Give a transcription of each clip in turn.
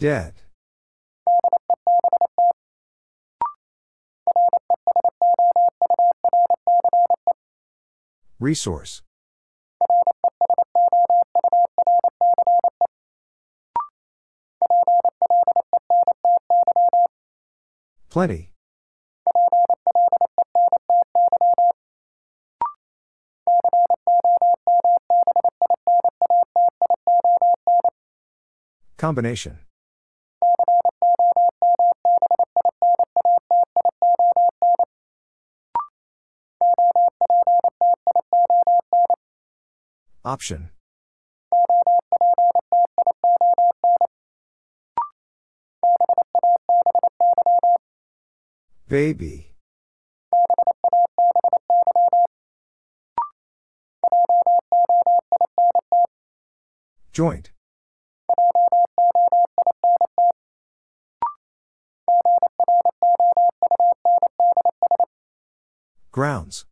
Dead. Resource. Plenty. Combination. Option. Baby. Joint. Grounds.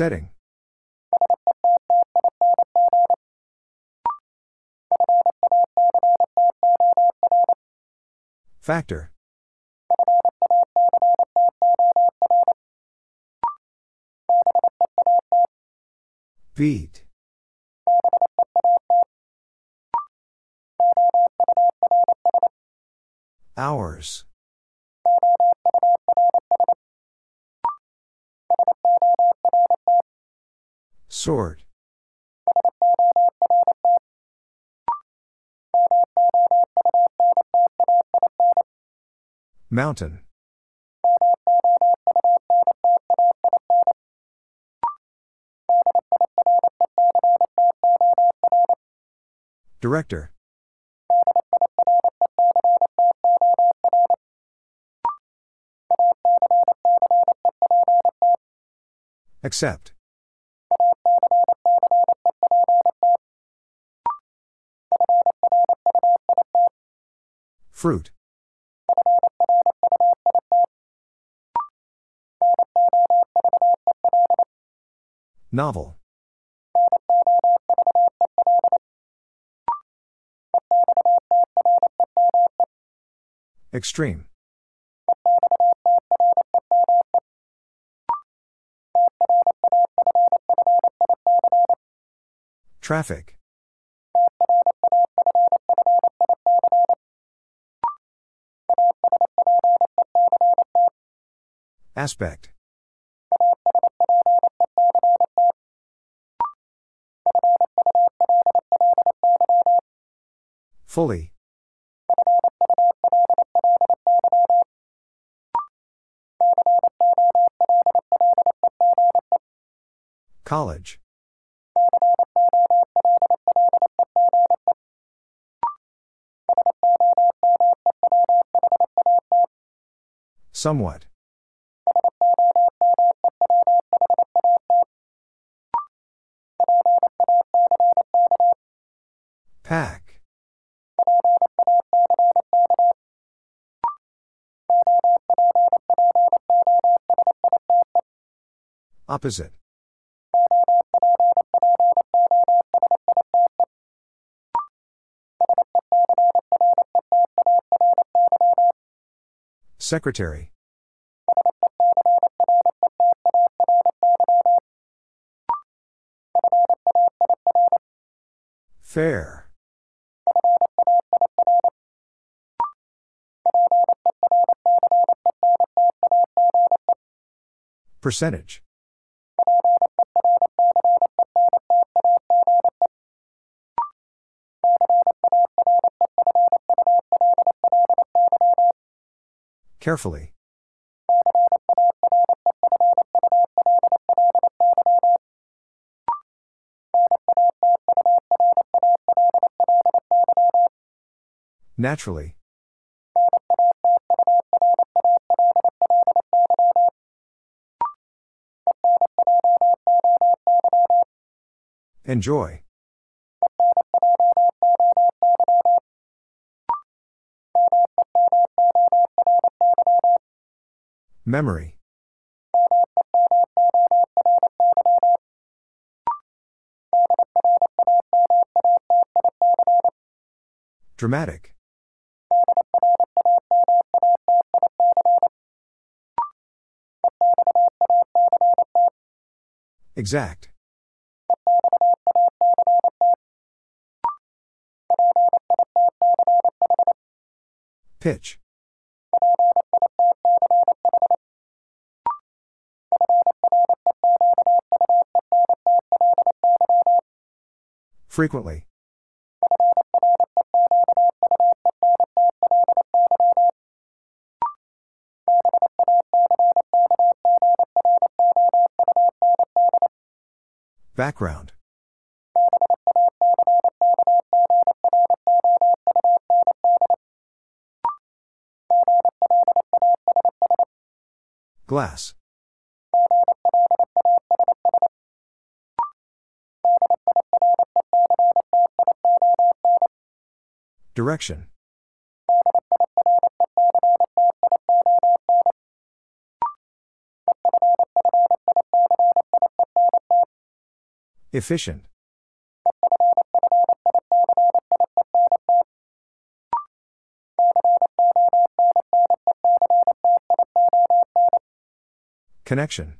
Setting. Factor. Beat. Hours. Sort. Mountain. Director. Accept. Fruit. Novel. Extreme. Traffic. Aspect. Fully. College. Somewhat. Pack. Opposite. Secretary. Fair. Percentage. Carefully. Naturally. Enjoy. Memory. Dramatic. Exact. Pitch. Frequently. Background. Glass. Direction. Efficient. Connection.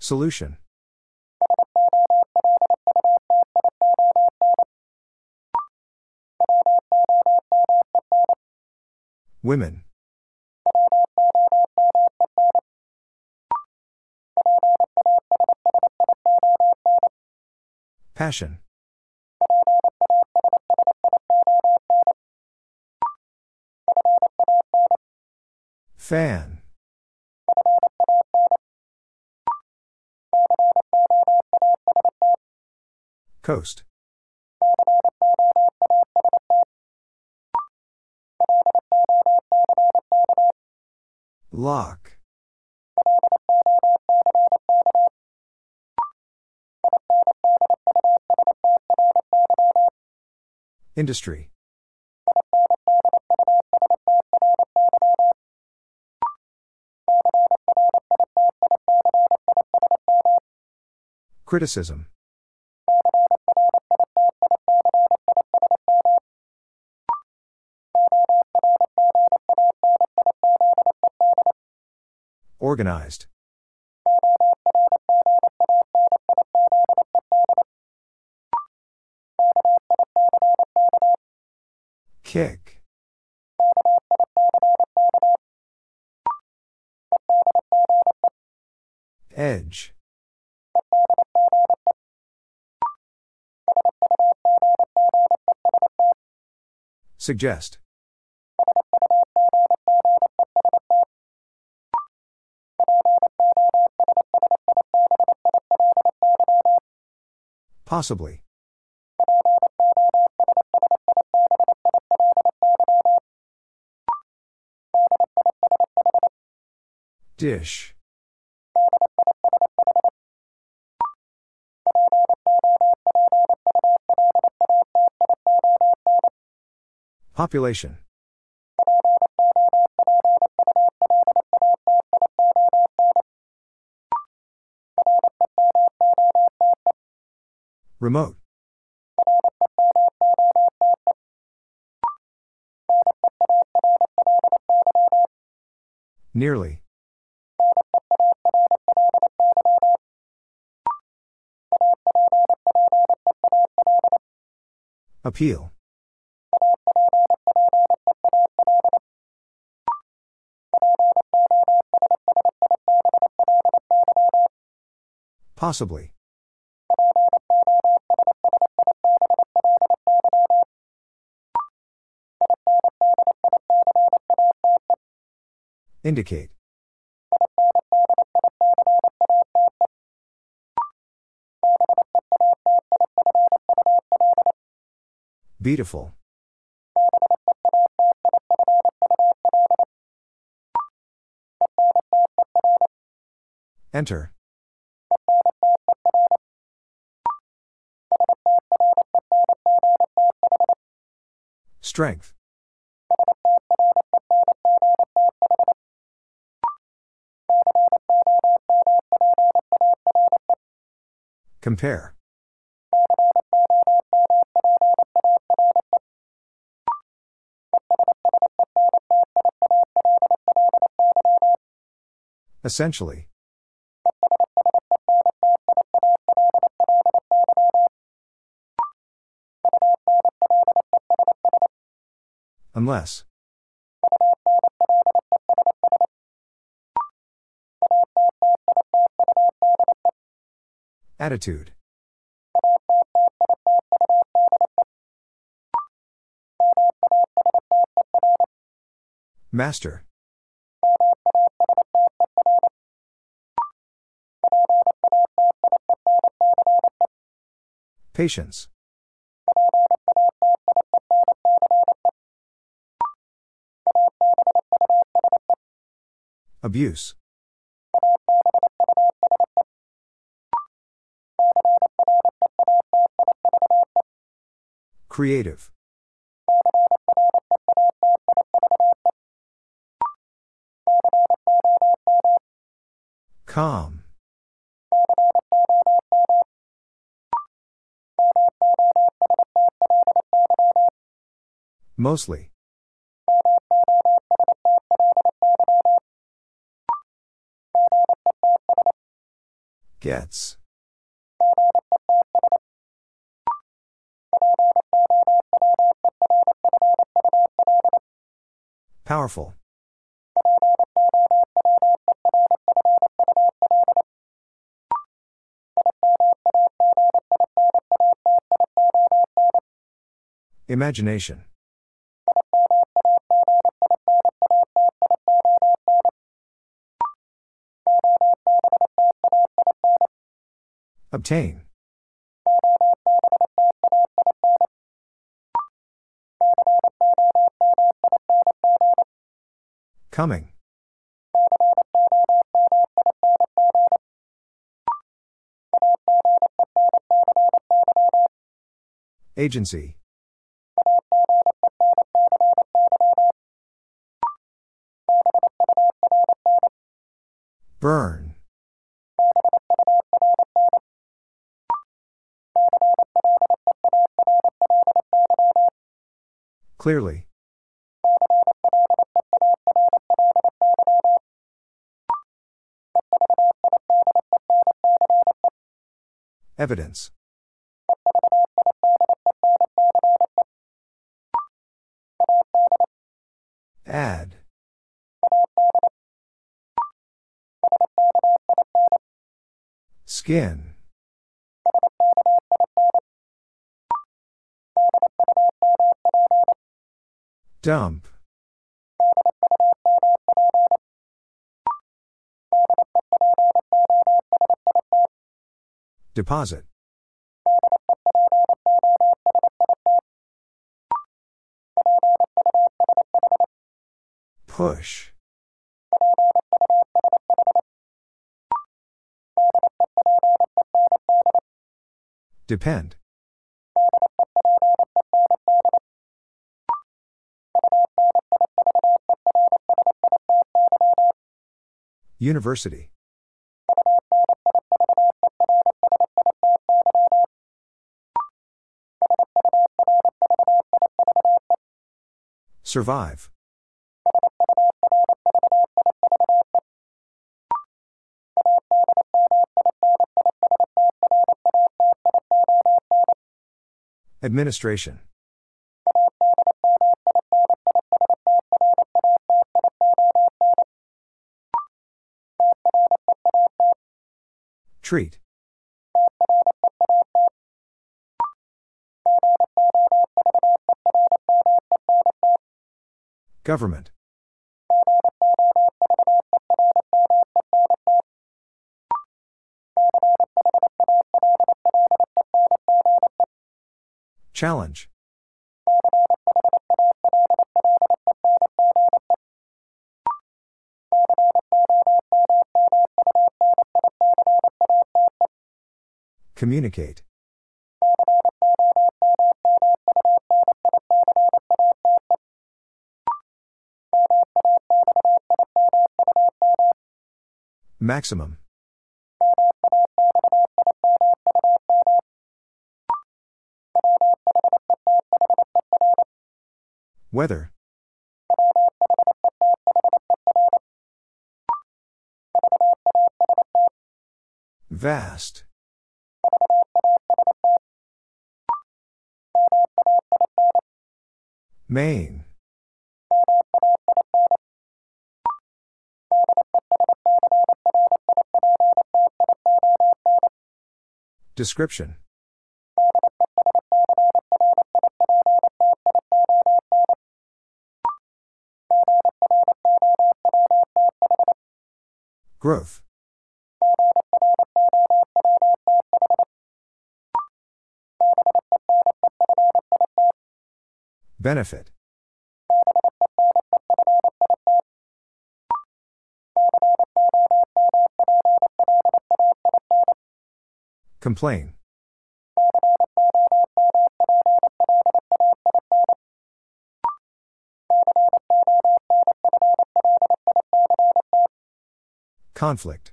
Solution. Women. Passion. Fan. Coast. Lock. Industry. Criticism. Organized. Kick. Edge. Suggest. Possibly. Dish. Population. Remote. Nearly. Appeal. Possibly. Indicate. Beautiful. Enter. Strength. Compare. Essentially. Unless. Attitude. Master. Patience. Abuse. Creative. Calm. Mostly. Gets. Powerful. Imagination. Obtain. Coming. Agency. Burn. Clearly. Evidence. Add. Skin. Dump. Deposit. Push. Depend. University. Survive. Administration. Treat. Government. Challenge. Communicate. Maximum. Weather. Vast. Main. Description. Growth. Benefit. Complain. Conflict.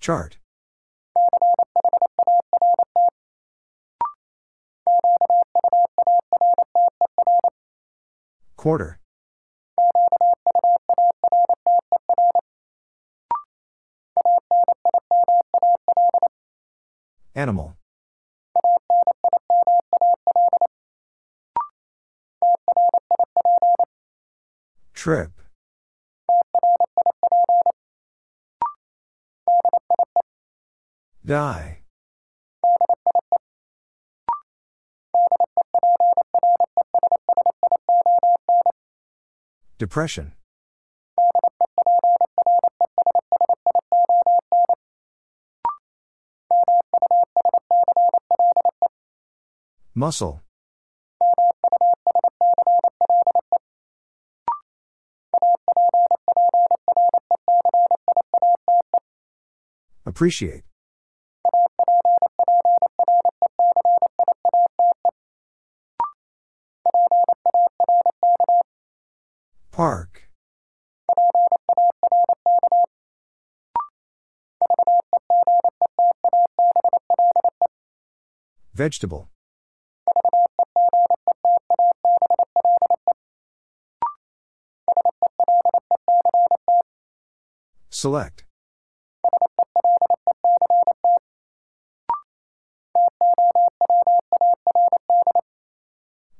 Chart. Quarter. Animal. Trip. Die. Depression. Muscle. Appreciate. Vegetable. Select.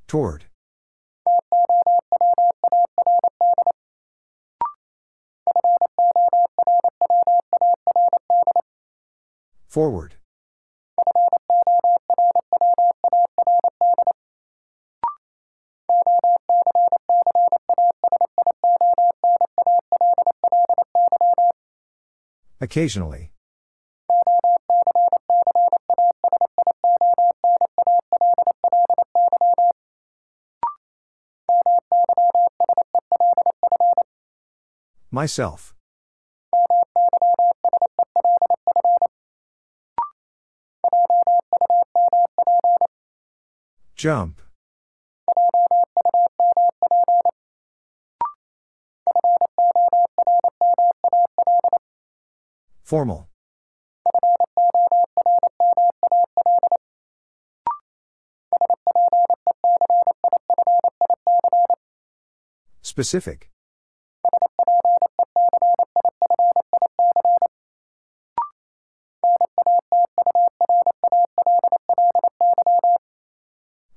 Toward. Forward. Occasionally. Myself. Jump. Formal. Specific.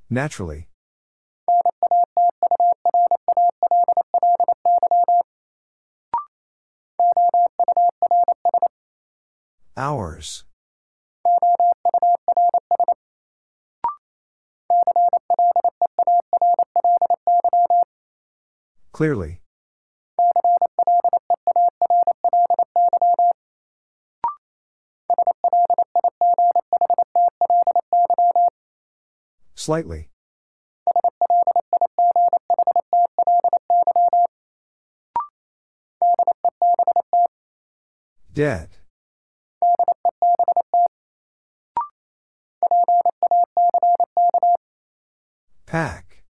Naturally. Hours. Clearly. Slightly. Dead. Pack.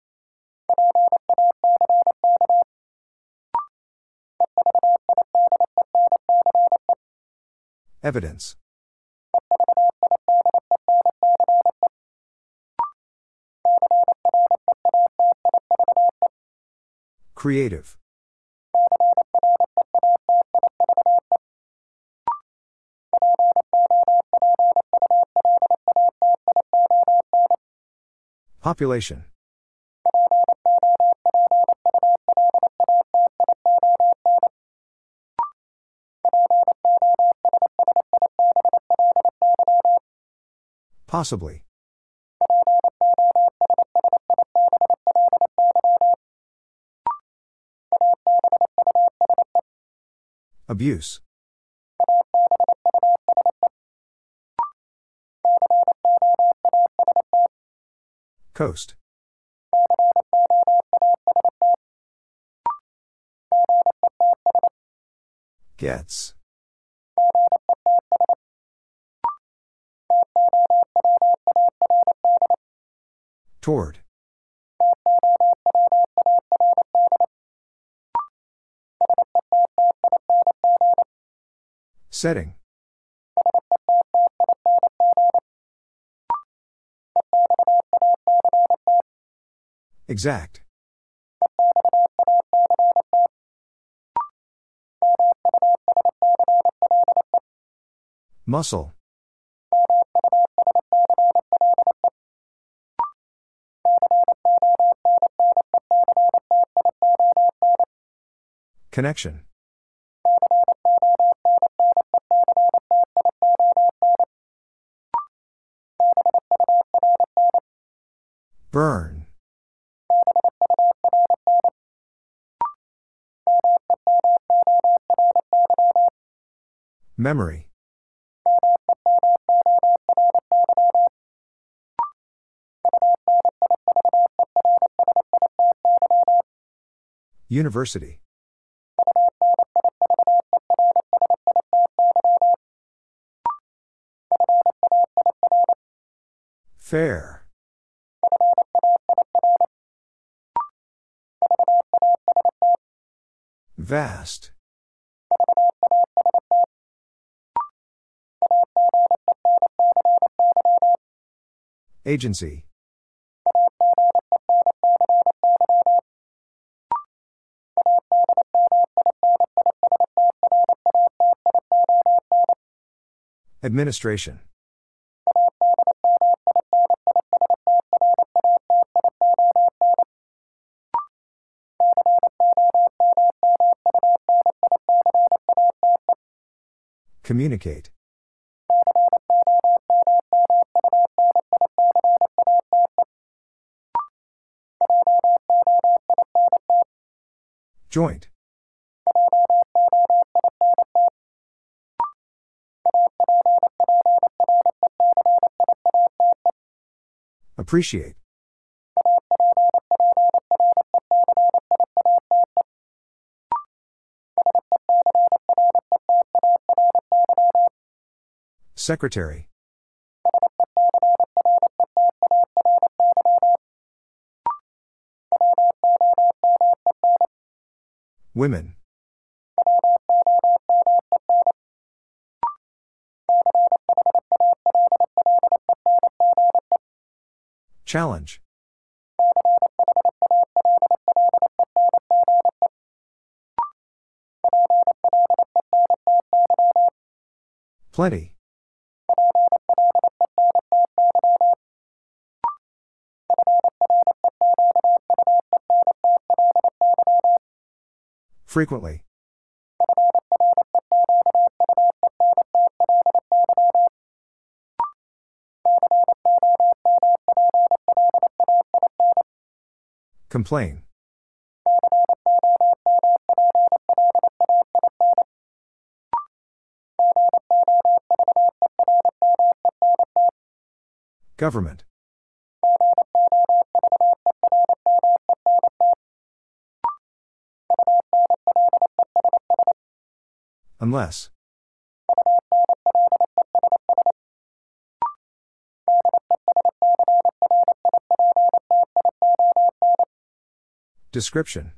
Evidence. Creative. Population. Possibly. Abuse. Coast. Gets. Toward. Setting. Exact. Muscle. Connection. Burn. Memory. University. Fair. Vast. Agency. Administration. Communicate. Joint. Appreciate. Secretary. Women. Challenge. Plenty. Frequently. Complain. Government. Unless. Description.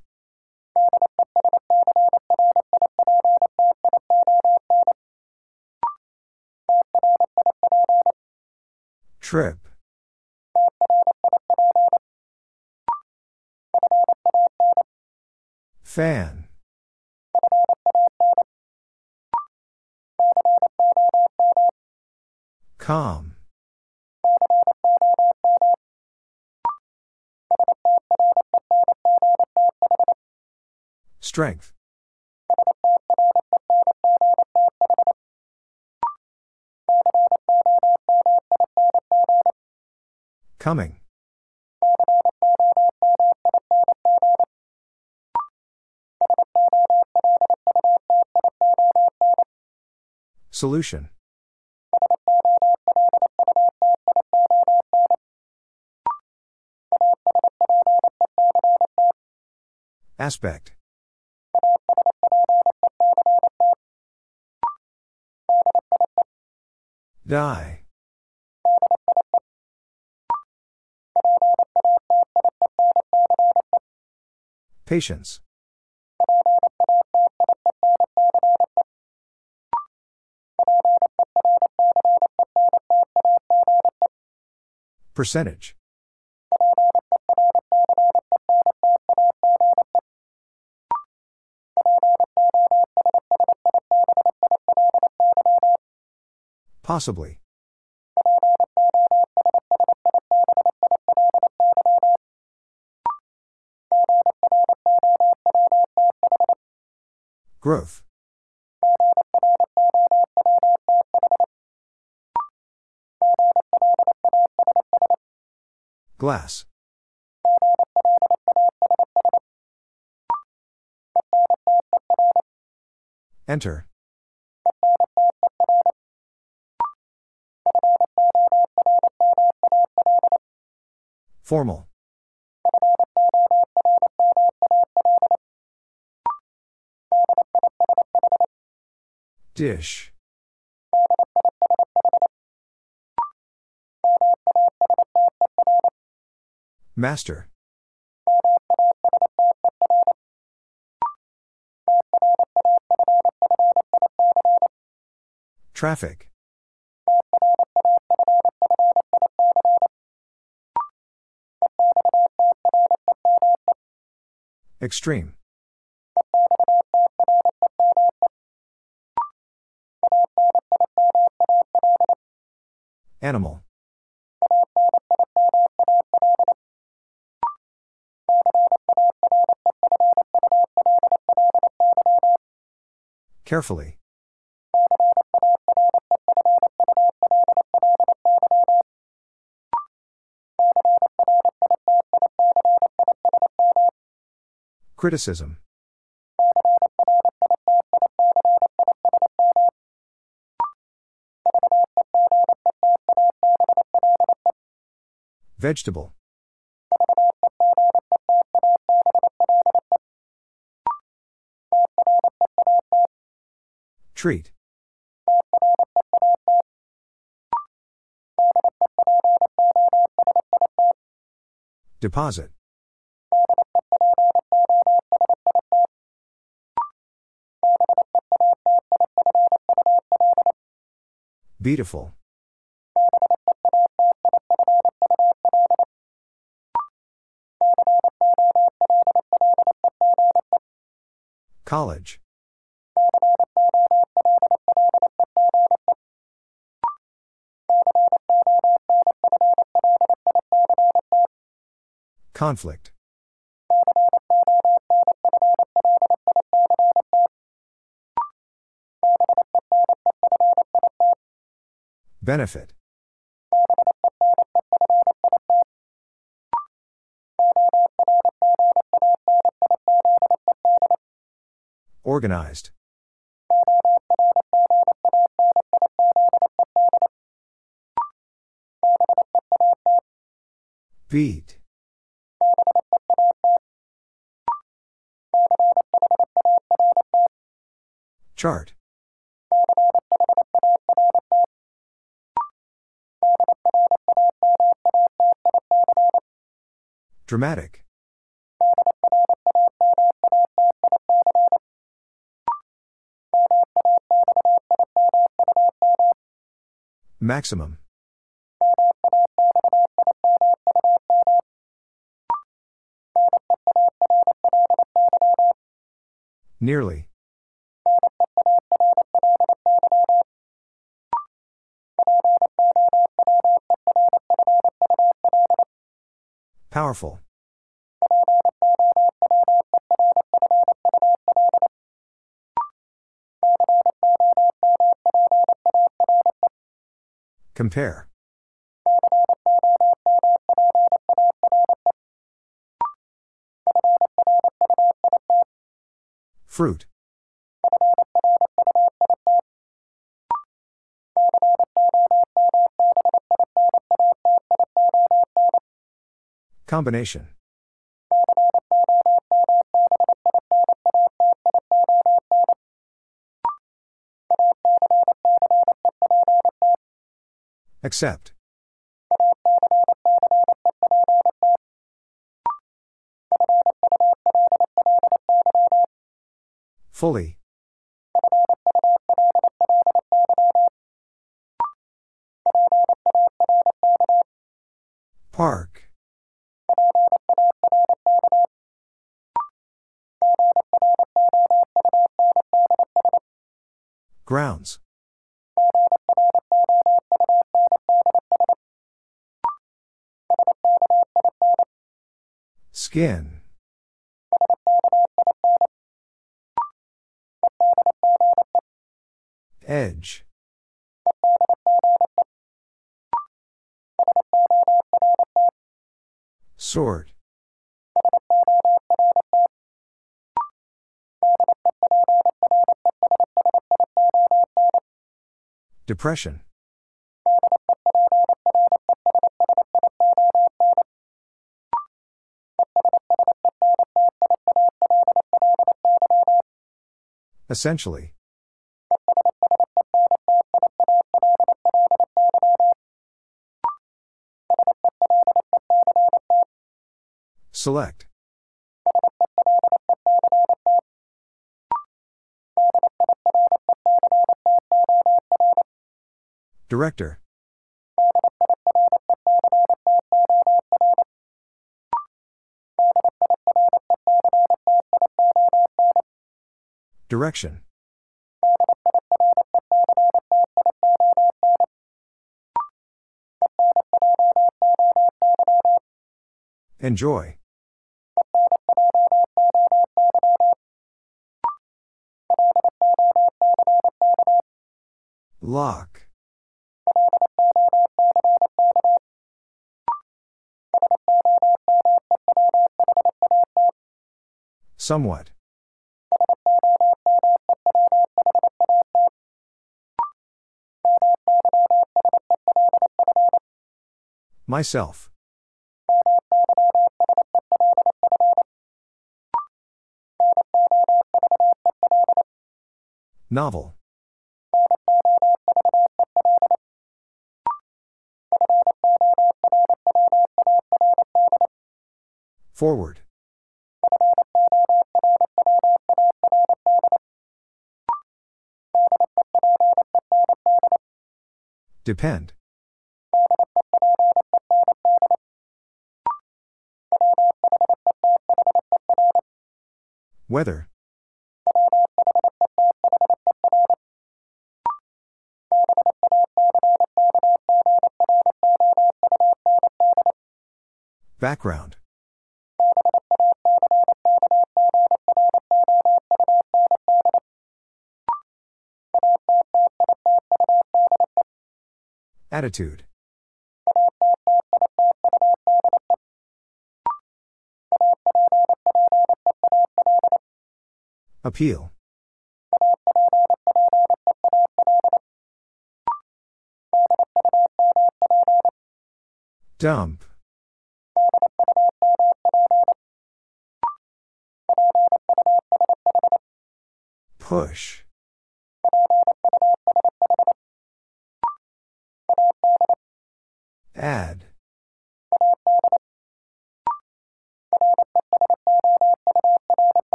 Trip. Fan. Calm. Strength. Coming. Solution. Aspect. Die. Patience. Percentage. Possibly. Growth. Glass. Enter. Formal. Dish. Master. Traffic. Extreme. Animal. Carefully. Criticism. Vegetable. Treat. Deposit. Beautiful. College. Conflict. Benefit. Organized. Beat. Chart. Dramatic. Maximum. Nearly. Powerful. Compare. Fruit. Combination. Accept. Fully. Park. Grounds. Skin. Depression. Essentially. Select. Director. Direction. Enjoy. Lock. Somewhat. Myself. Novel. Forward. Depend. Weather. Background. Attitude. Appeal. Dump. Push.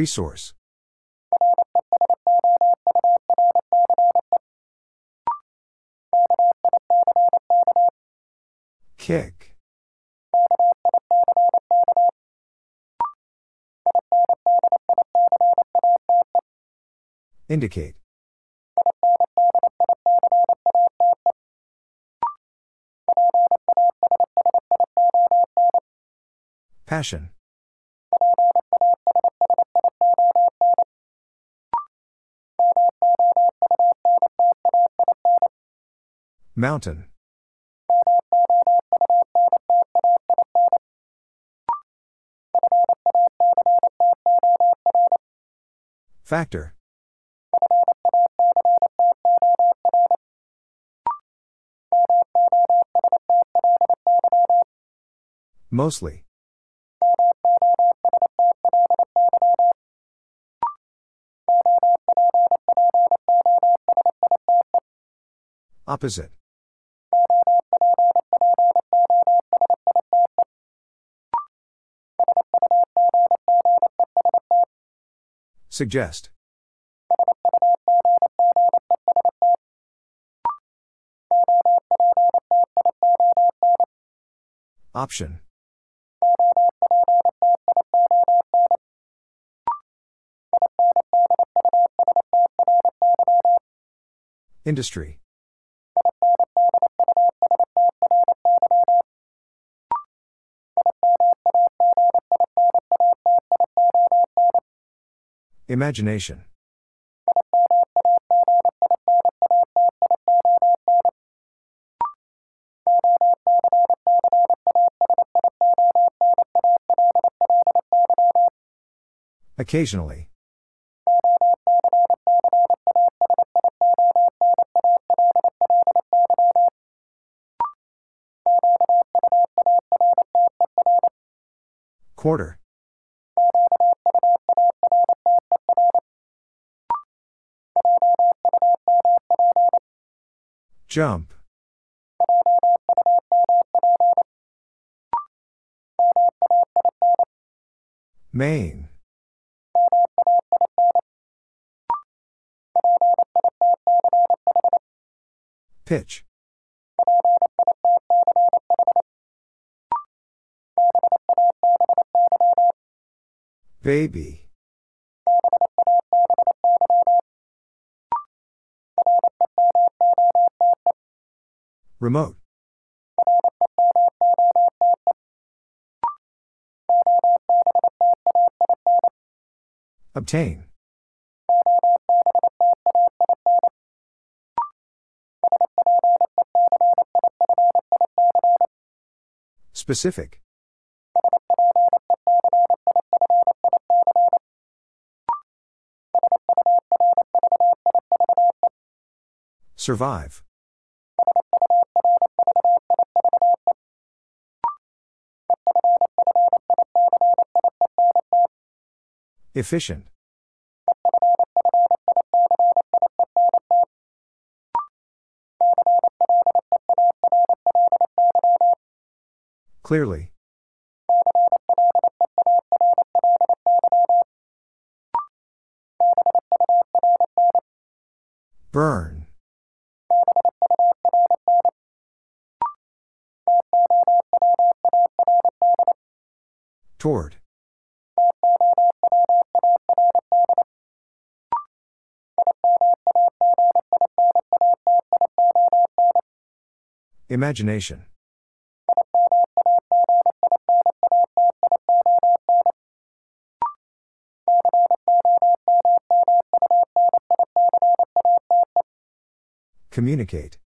Resource. Kick. Indicate. Passion. Mountain. Factor. Mostly. Opposite. Suggest. Option. Industry. Imagination. Occasionally. Quarter. Jump. Main. Pitch. Baby. Remote. Obtain. Specific. Survive. Efficient. Clearly. Imagination. Communicate.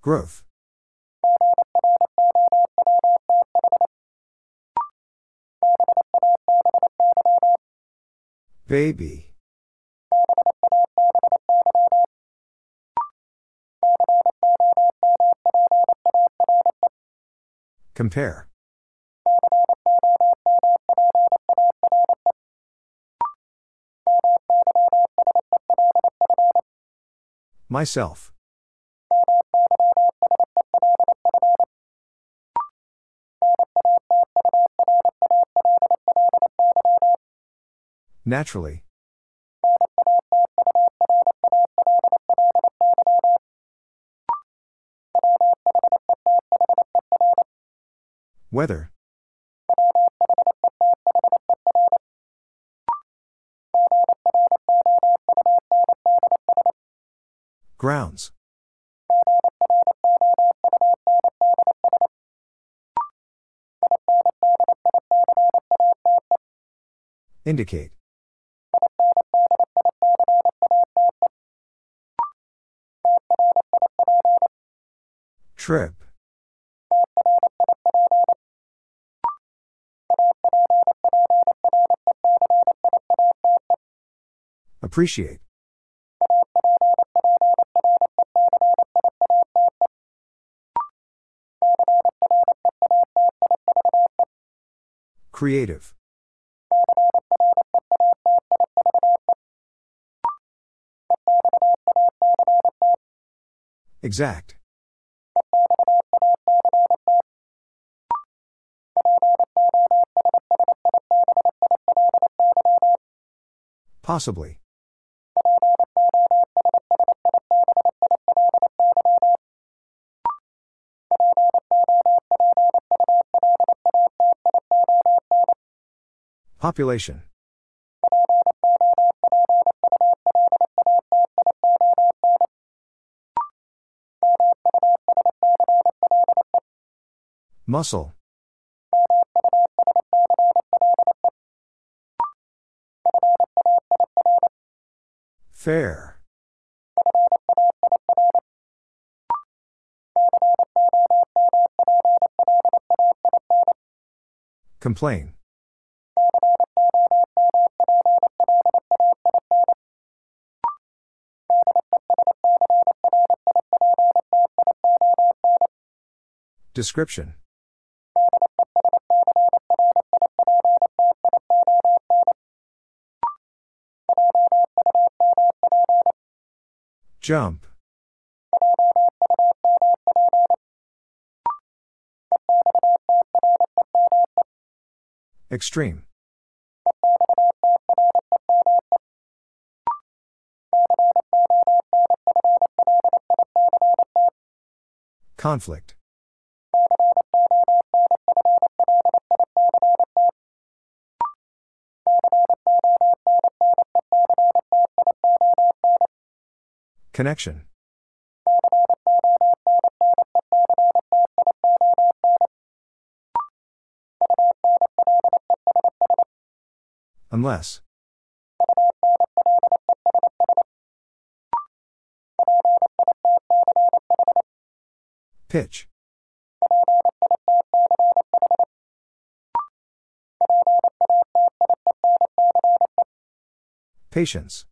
Growth. Baby. Compare. Myself. Naturally. Weather. Grounds. Indicate. Trip. Appreciate. Creative. Exact. Possibly. Population. Muscle. Fair. Complain. Description. Jump. Extreme. Conflict. Connection. Unless. Pitch. Patience.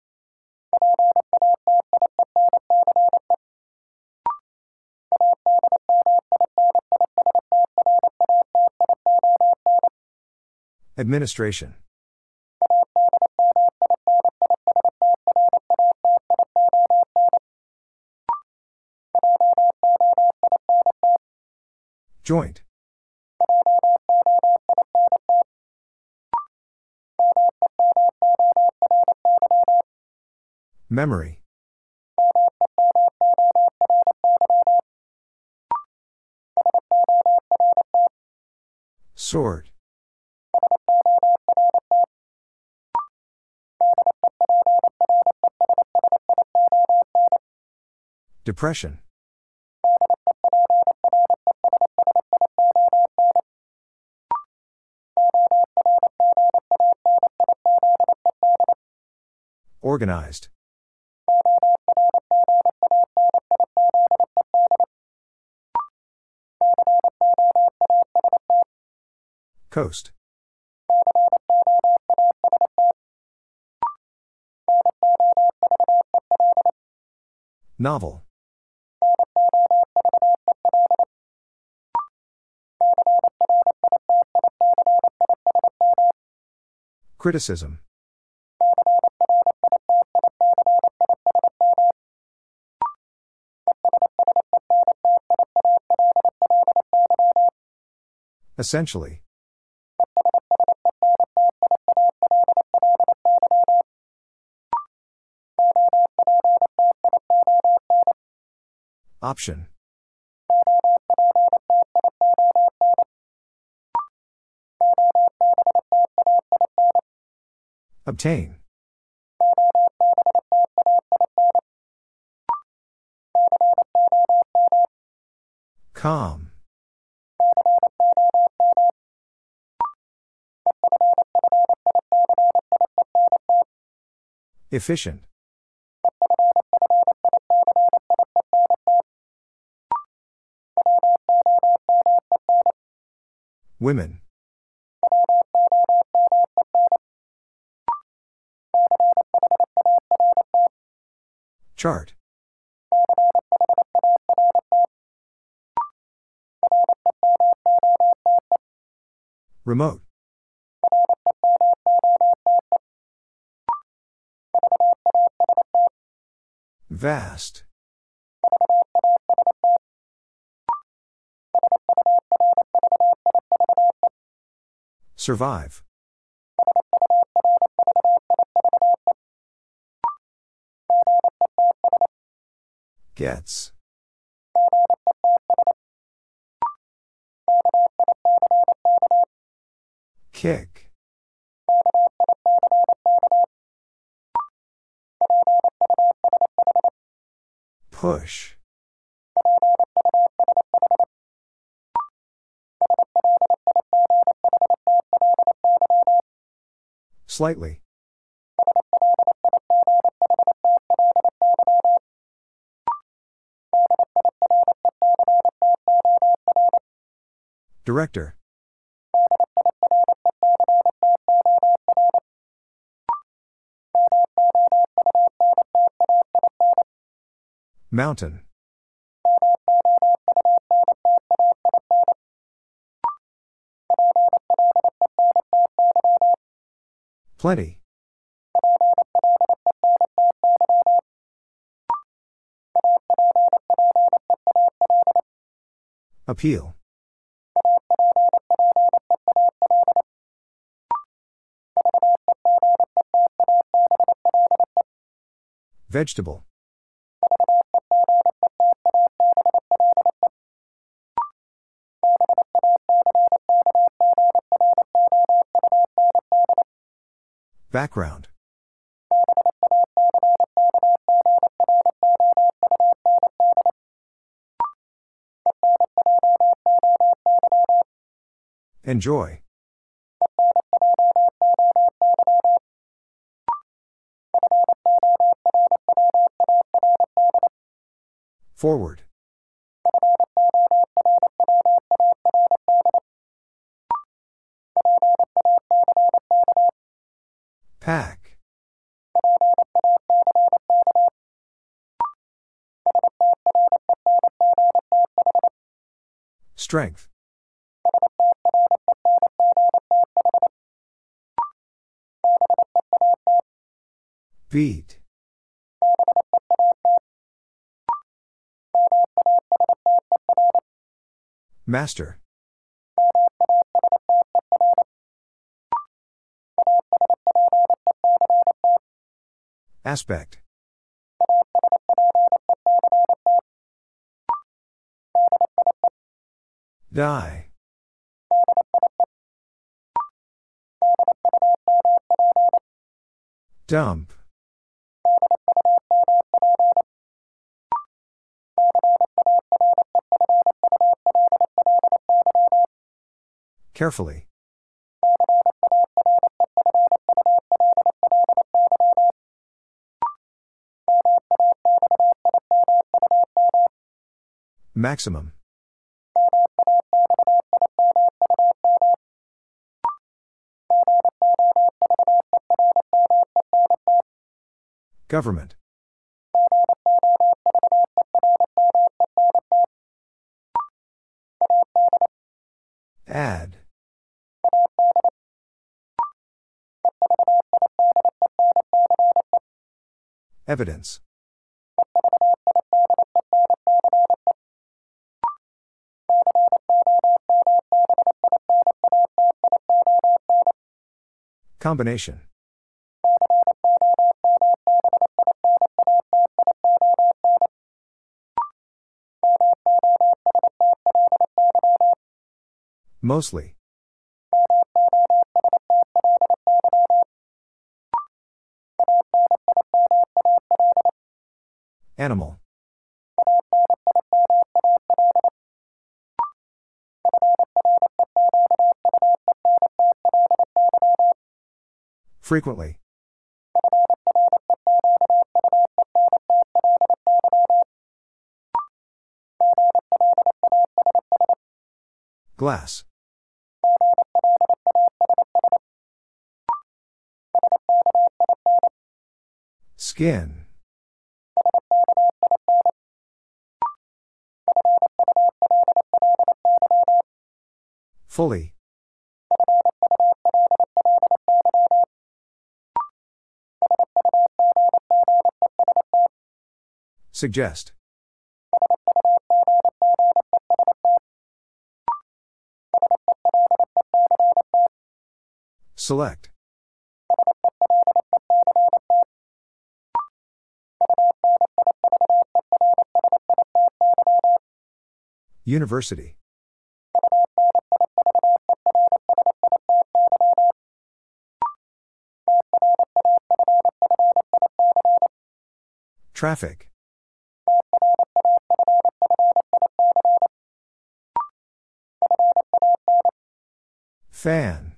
Administration. Joint. Memory. Sword. Depression. Organized. Coast. Novel. Criticism. Essentially. Option. Obtain. Calm. Efficient. Women. Chart. Remote. Vast. Survive. Gets. Kick. Push. Slightly. Director. Mountain. Plenty. Appeal. Vegetable. Background. Enjoy. Forward. Pack. Strength. Beat. Master. Aspect. Die. Dump. Carefully. Maximum. Government. Evidence. Combination. Mostly. Frequently. Glass. Skin. Fully. Suggest. Select. University. Traffic. Fan.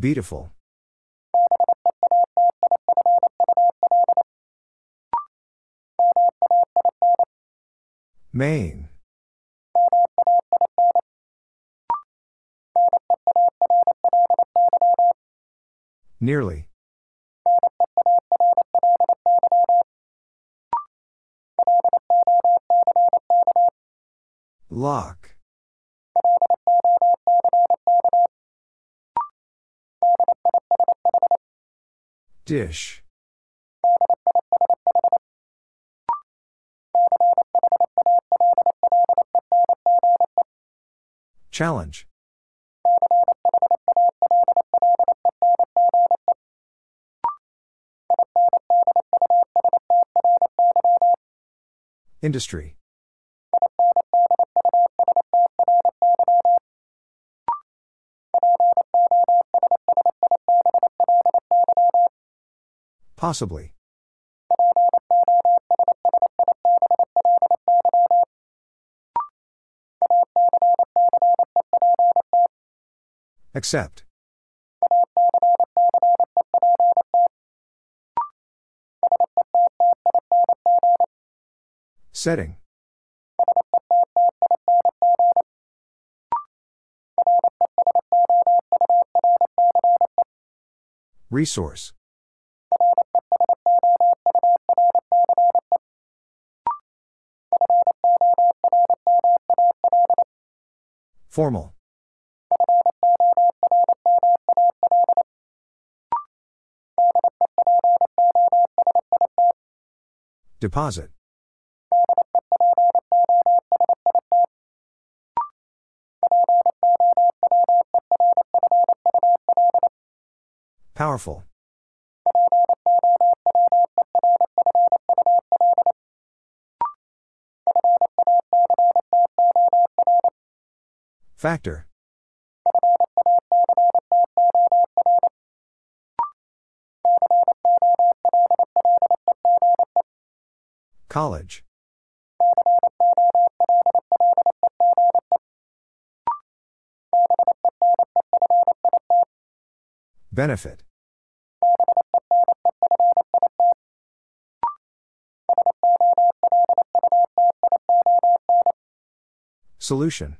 Beautiful. Main. Nearly. Lock. Dish. Challenge. Industry. Possibly. Accept. Setting. Resource. Formal. Deposit. Powerful. Factor. College. Benefit. Solution.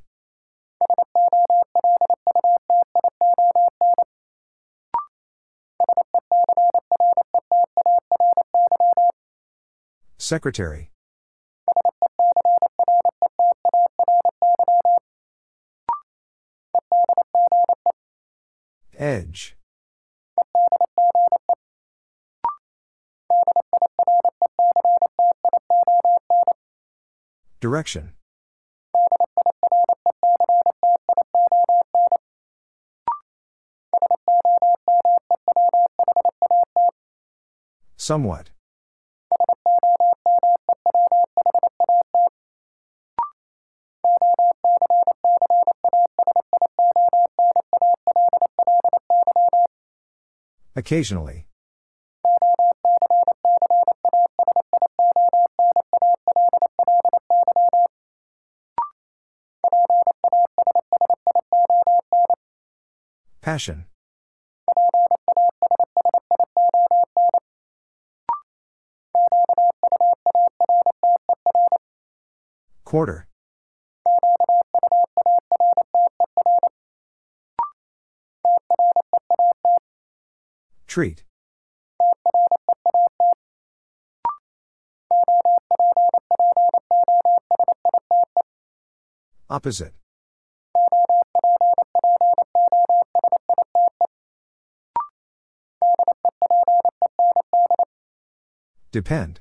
Secretary. Edge. Direction. Somewhat. Occasionally. Passion. Quarter. Treat. Opposite. Depend.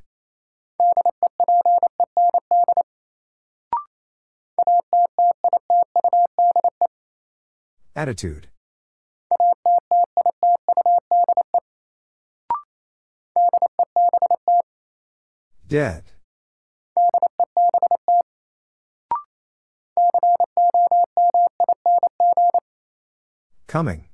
Attitude. Dead. Coming.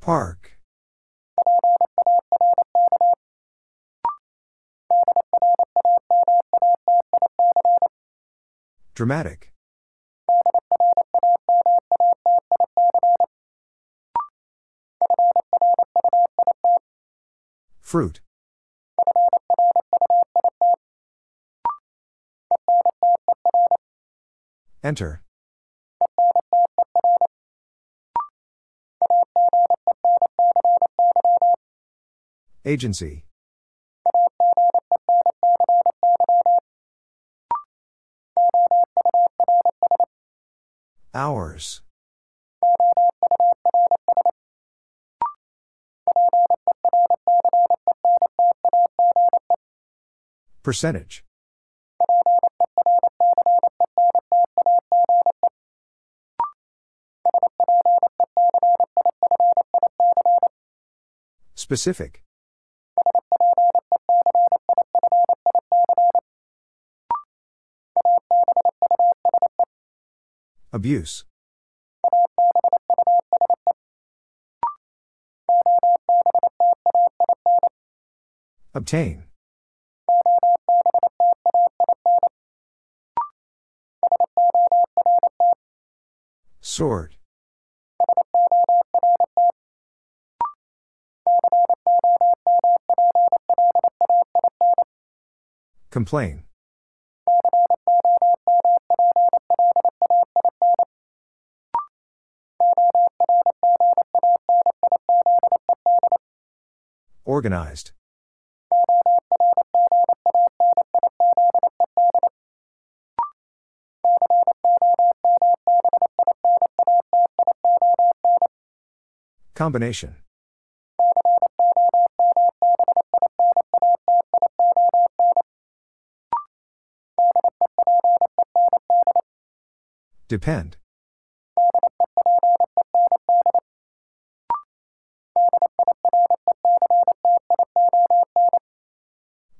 Park. Dramatic. Fruit. Enter. Agency. Hours. Percentage. Specific. Abuse. Obtain. Sort. Complain. Organized. Combination. Depend.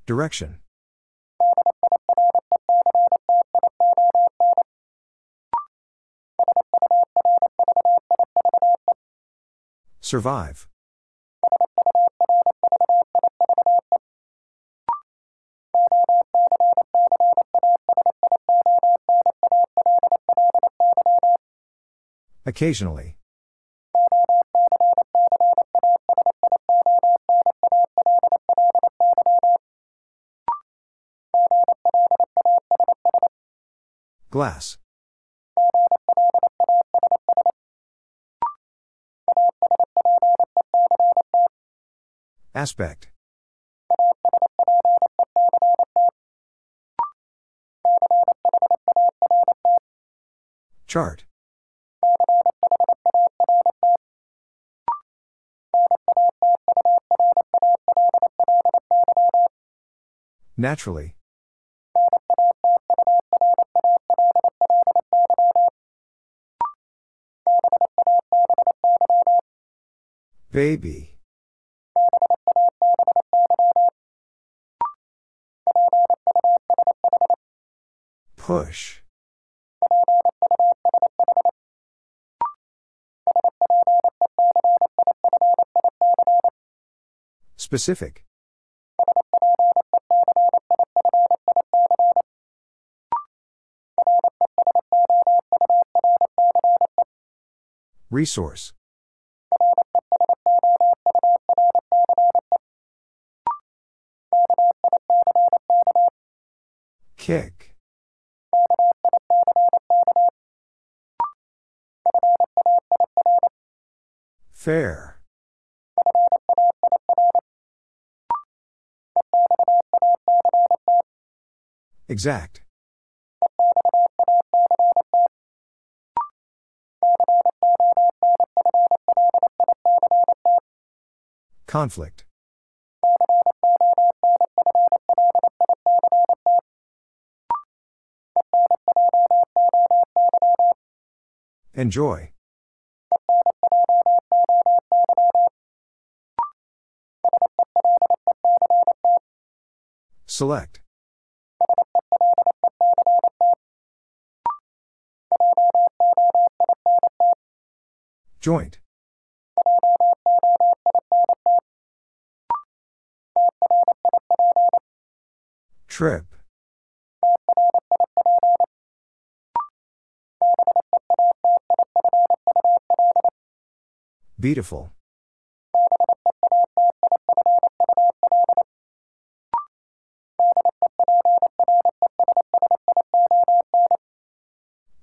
Direction. Survive. Occasionally. Glass. Aspect. Chart. Naturally. Baby. Push. Specific. Resource. Kick. Fair. Exact. Conflict. Enjoy. Select. Joint. Trip. Beautiful.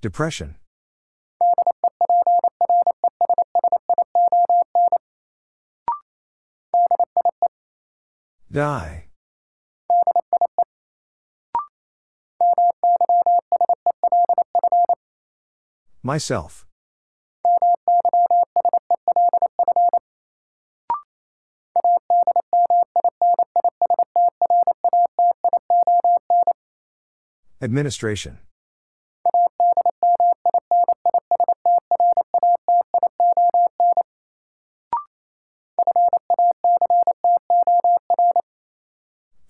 Depression. Die. Myself. Administration.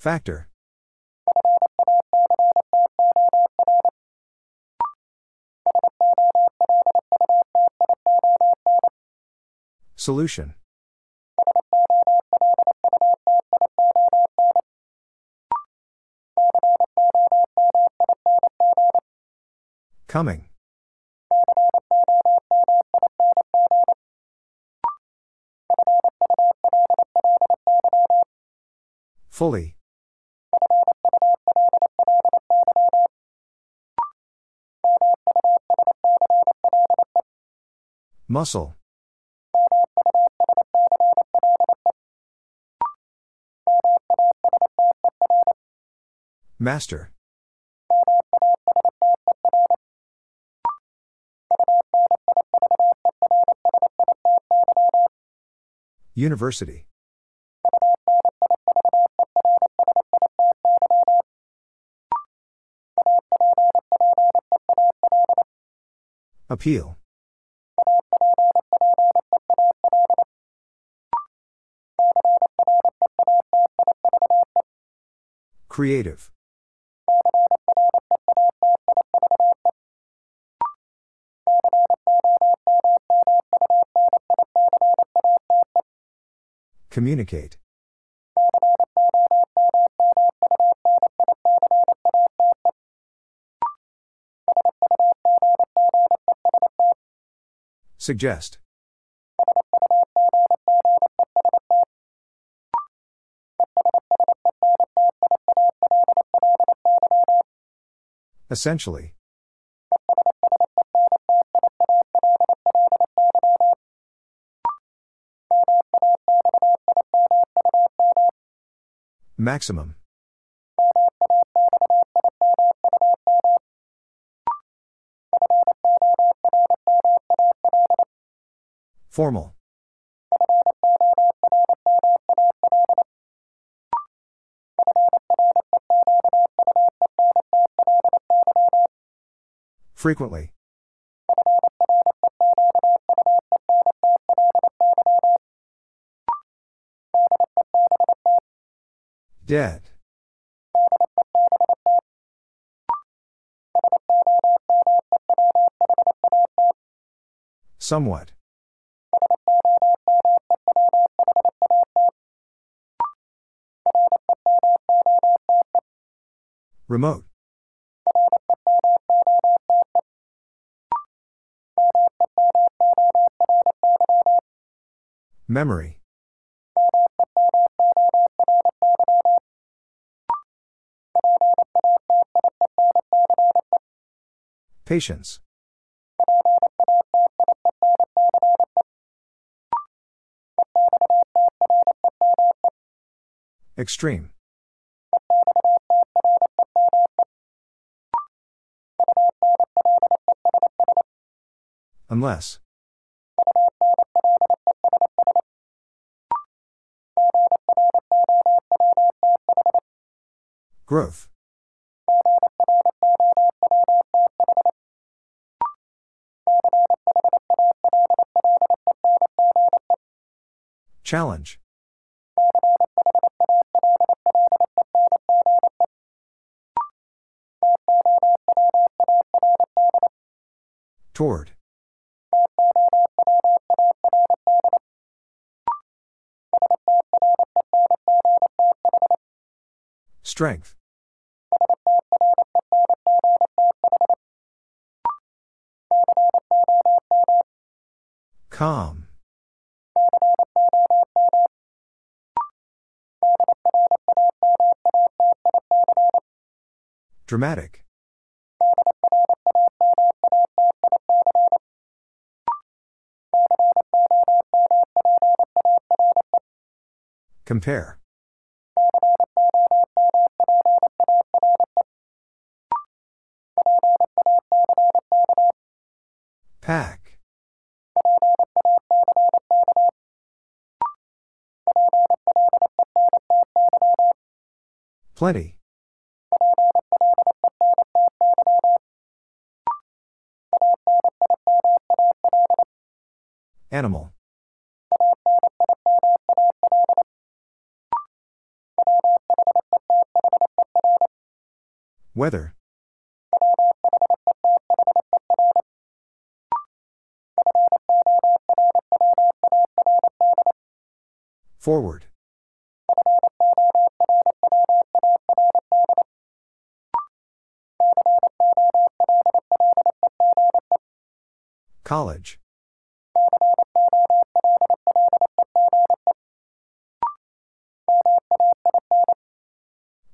Factor. Solution. Coming. Fully. Muscle. Master. University. Appeal. Creative. Communicate. Suggest. Essentially. Maximum. Formal. Frequently. Dead. Somewhat. Remote. Memory. Patience. Extreme. Unless. Growth. Challenge. Toward. Strength. Calm. Dramatic. Compare. Pack. Plenty. Animal. Weather. Forward. College.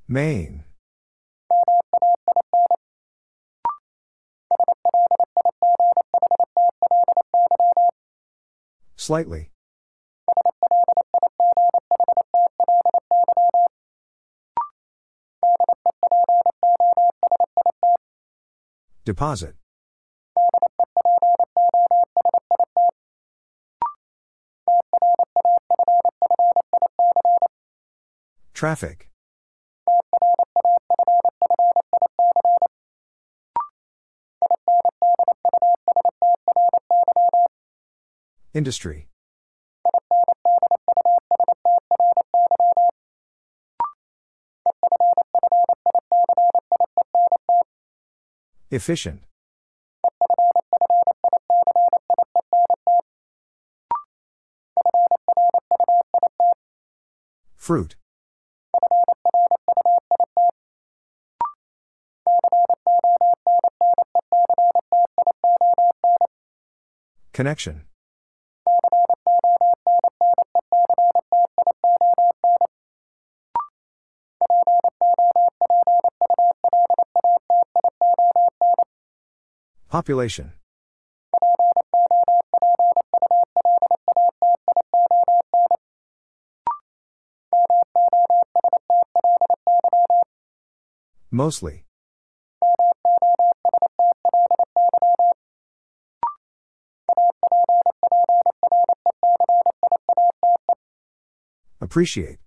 Main. Slightly. Deposit. Traffic. Industry. Efficient. Fruit. Connection. Population. Mostly. Appreciate.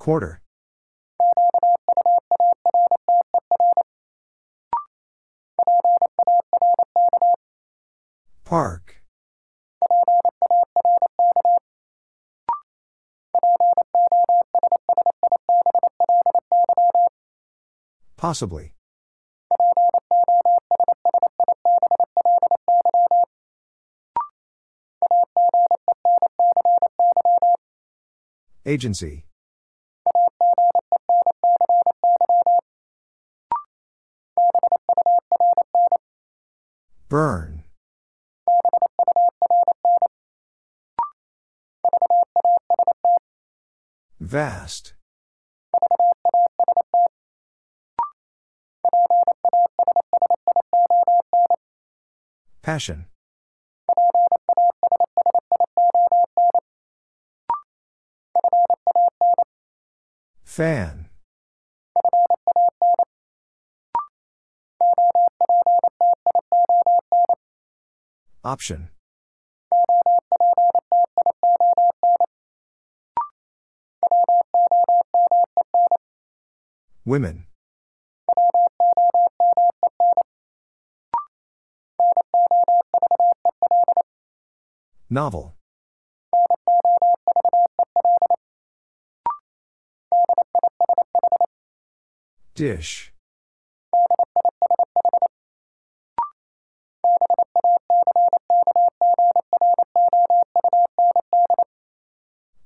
Quarter. Park. Possibly. Agency. Burn. Vast. Passion. Fan. Option. Women. Novel. Dish.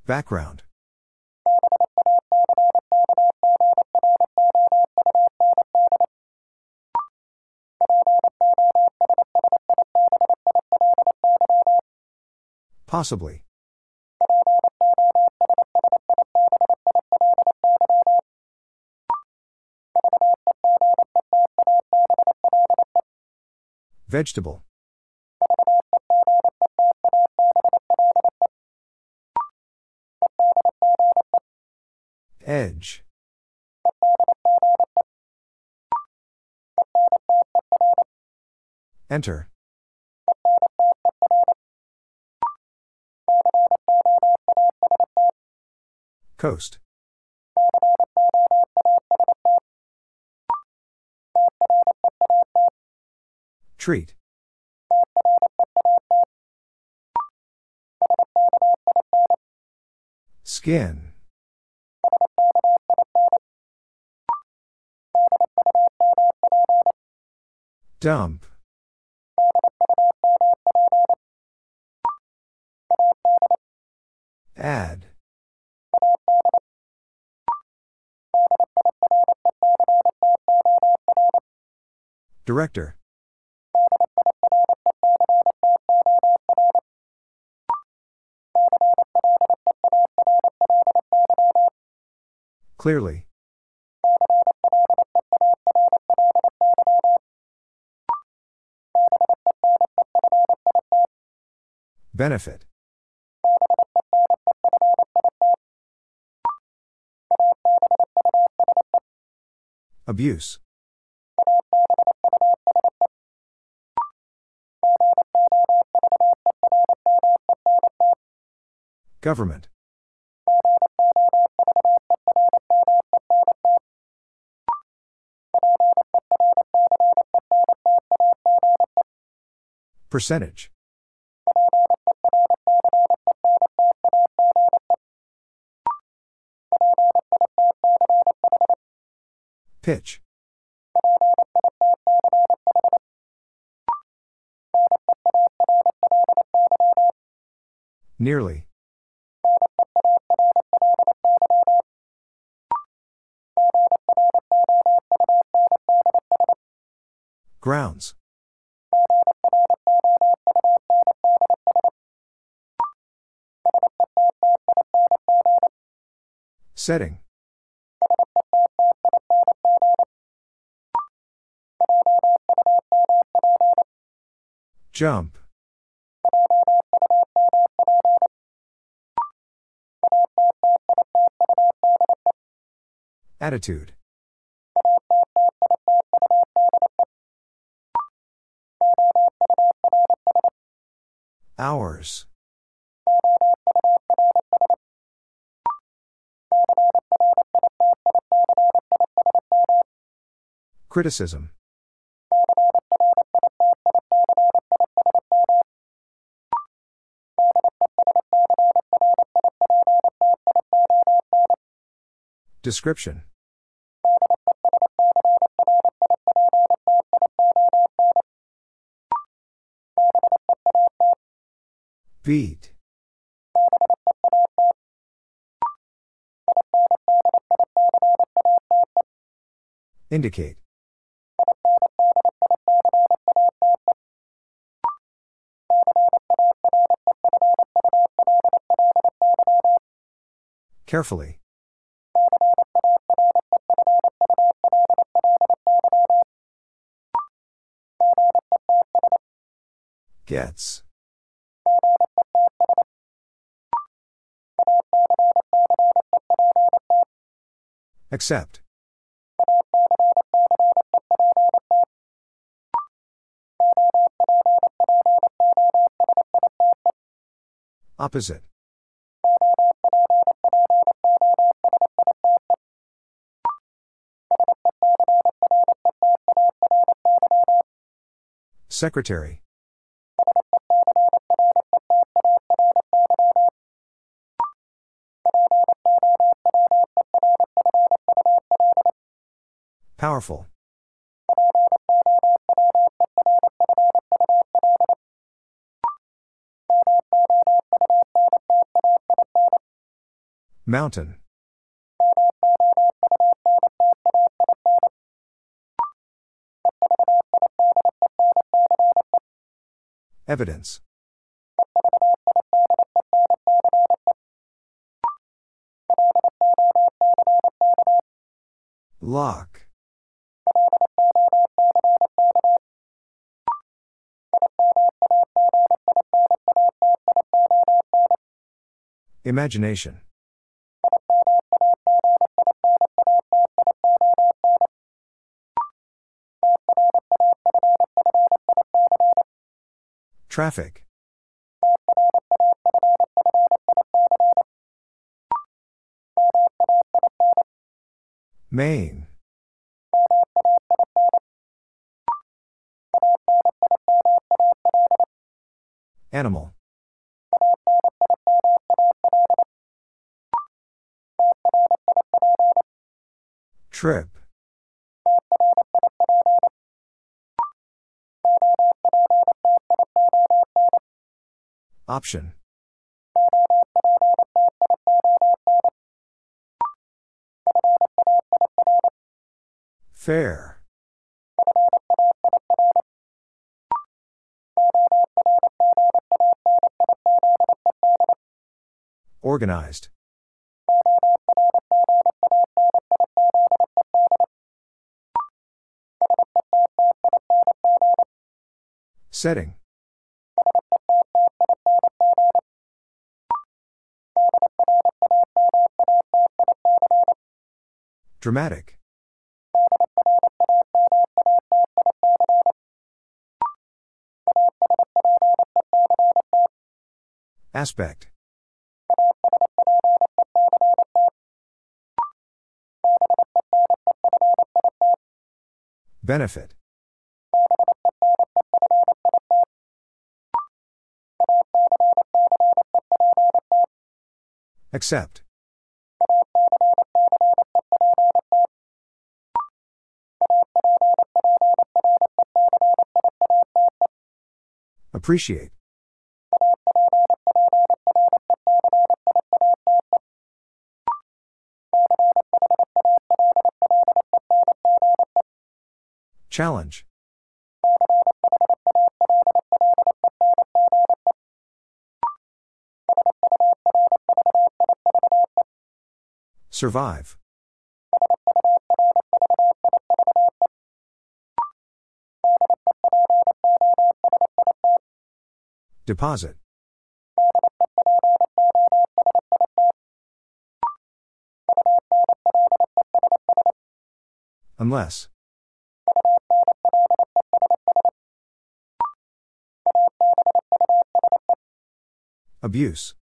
Background. Possibly. Vegetable. Edge. Enter. Coast. Treat. Skin. Dump. Add. Director. Clearly. Benefit. Abuse. Government. Percentage. Pitch. Nearly. Grounds. Setting. Jump. Attitude. Hours. Criticism. Description. Beat. Indicate. Carefully. Gets. Accept. Opposite. Secretary. Powerful. Mountain. Evidence. Lock. Imagination. Traffic. Main. Animal. Trip. Option. Fair. Organized. Setting. Dramatic. Aspect. Benefit. Accept. Appreciate. Challenge. Survive. Deposit. Unless. Abuse.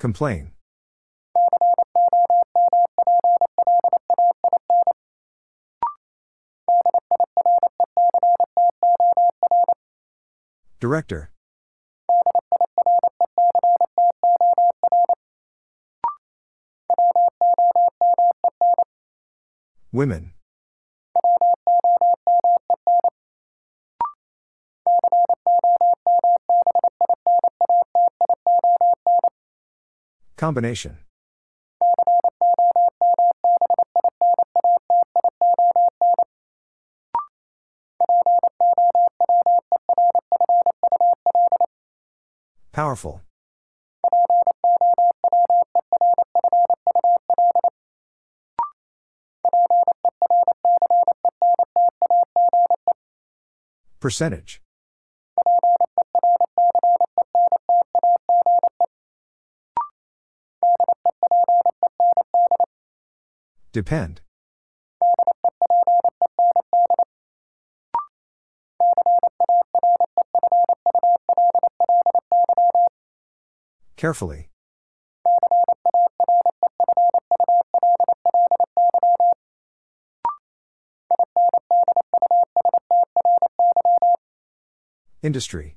Complain. Director. Women. Combination Powerful. Percentage. Depend. Carefully. Industry.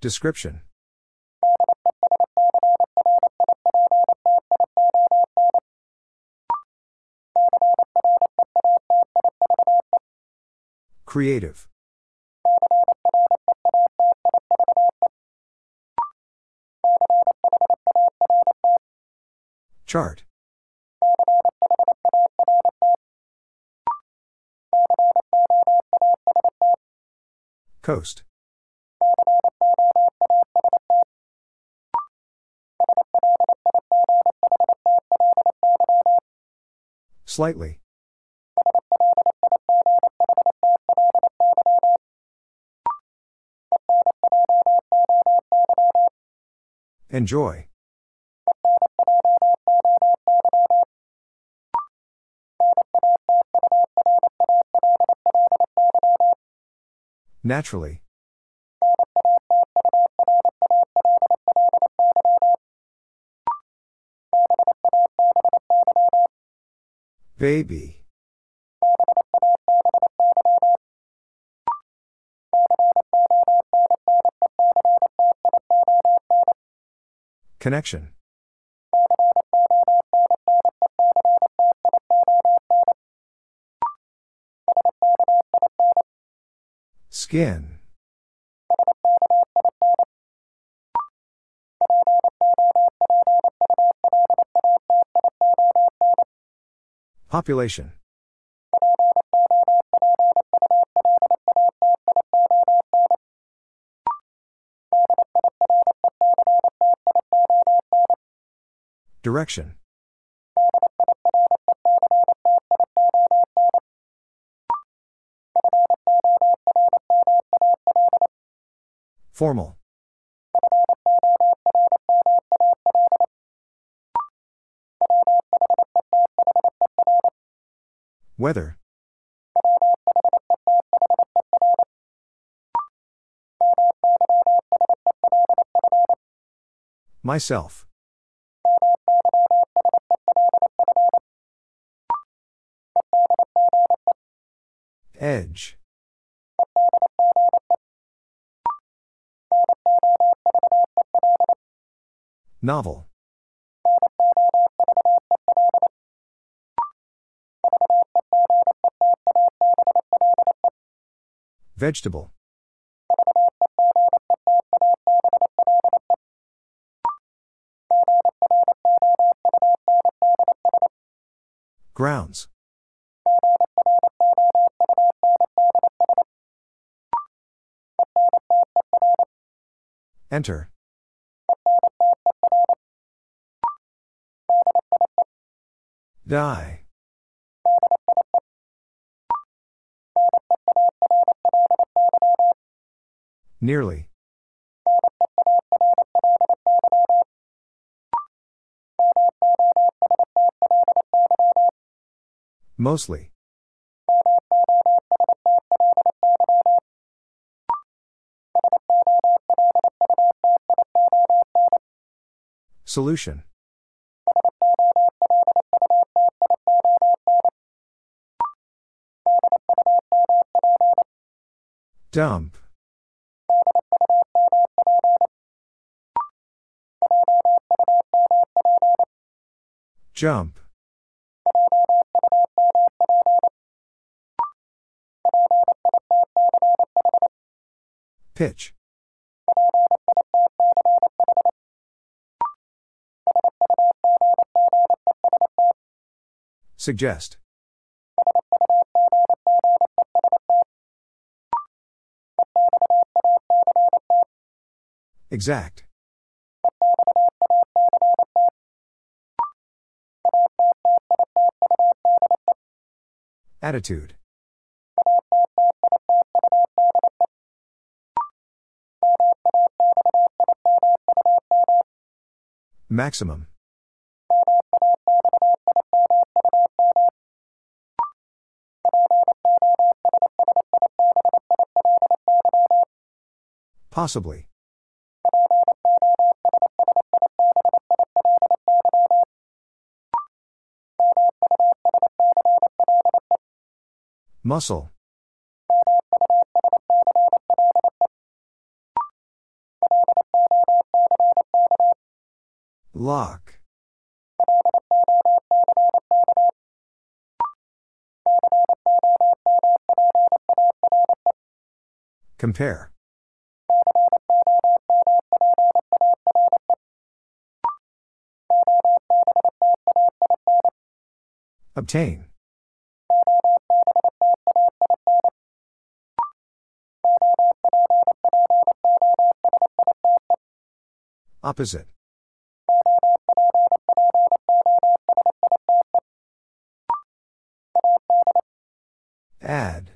Description. Creative. Chart. Coast. Slightly. Enjoy. Naturally. Baby. Connection. Skin. Population. Direction. Formal. Weather. Myself. Novel. Vegetable. Grounds. Enter. Die. Nearly. Mostly. Solution. Dump. Jump. Pitch. Suggest. Exact. Attitude. Maximum. Possibly. Muscle. Lock. Compare. Obtain. Opposite. Add.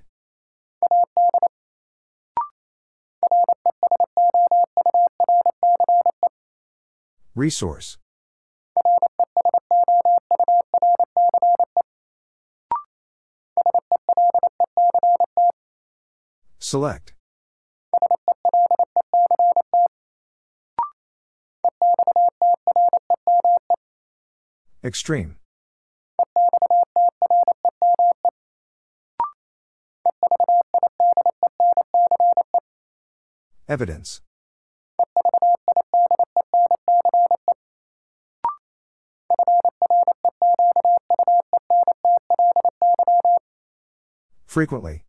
Resource. Select. Extreme. Evidence. Frequently.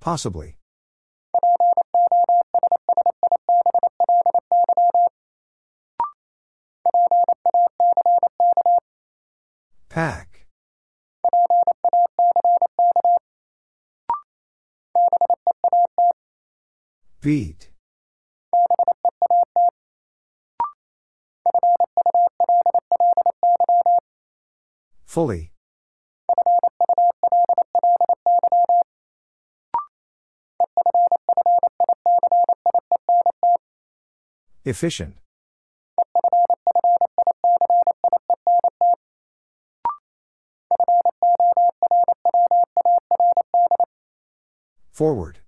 Possibly. Pack. Beat. Fully. Efficient. Forward.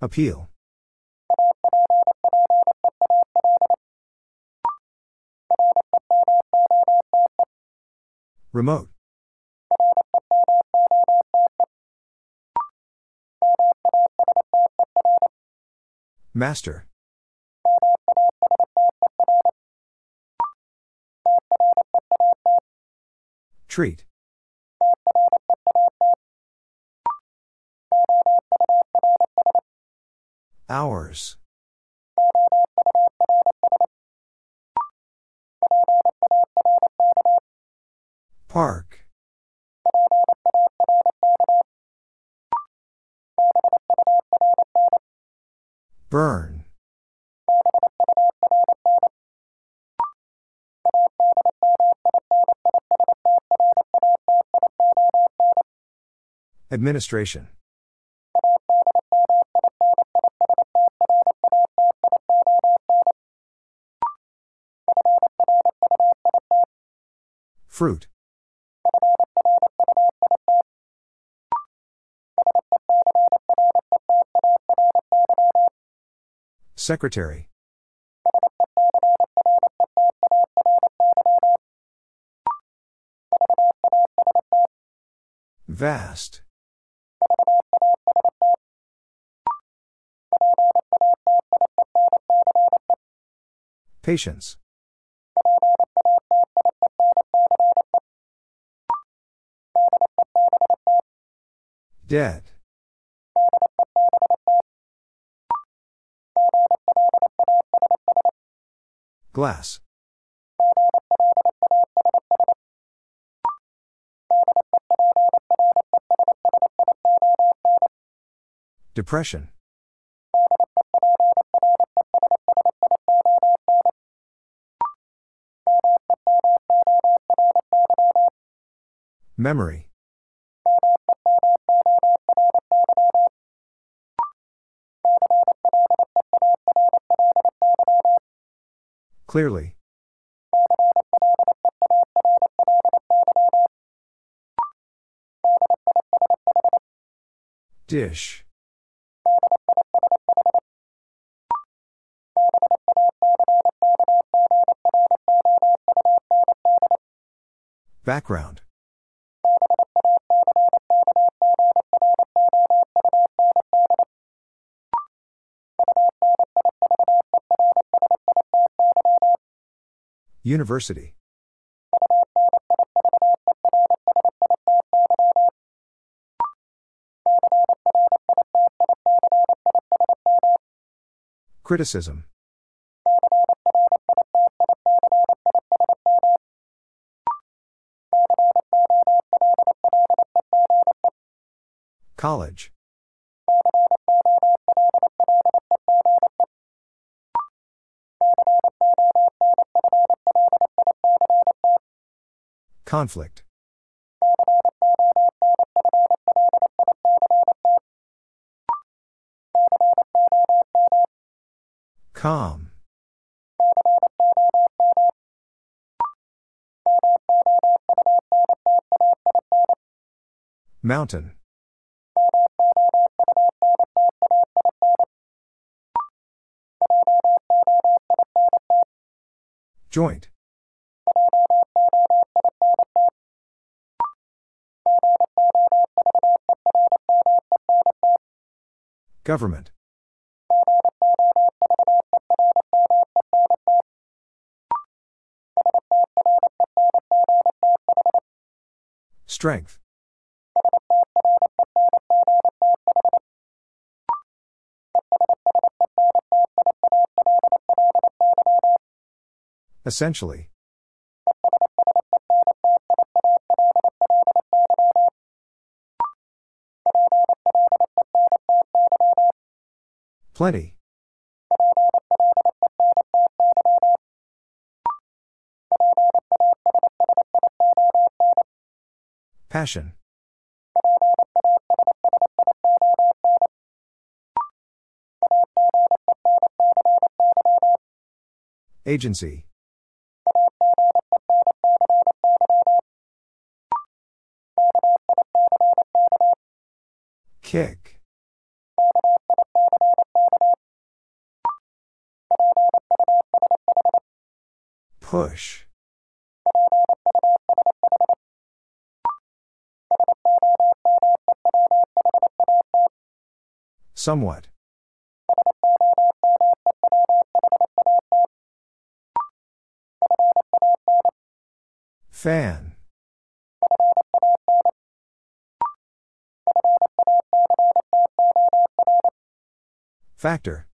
Appeal. Remote. Master. Treat. Hours. Park. Burn. Administration. Fruit. Secretary. Vast. Patience. Dead. Glass. Depression. Memory. Clearly. Dish. Background. University. Criticism. College. Conflict. Calm. Mountain. Joint. Government. Strength. Essentially. Plenty. Passion. Agency. Kick. Push. Somewhat. Fan. Factor.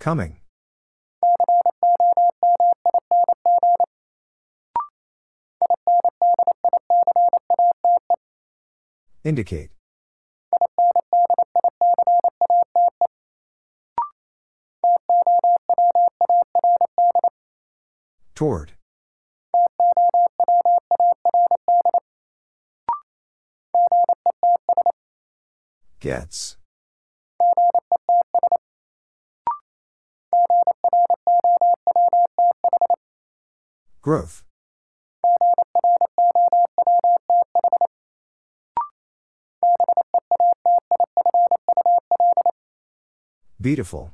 Coming. Indicate. Toward. Gets. Growth. Beautiful.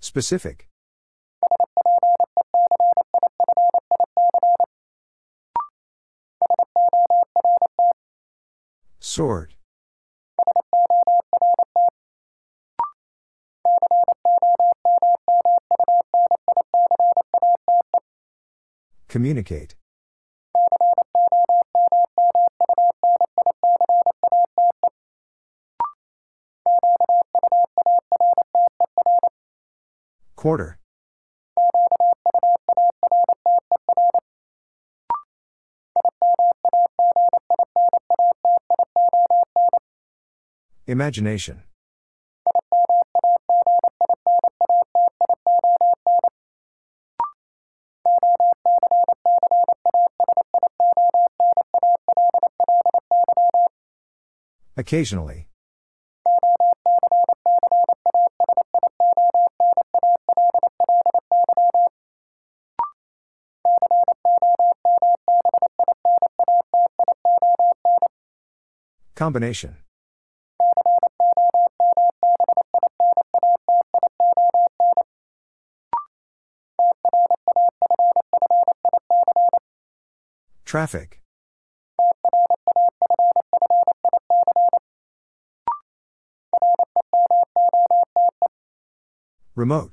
Specific. Sort. Communicate. Quarter. Imagination. Occasionally. Combination. Traffic. Remote.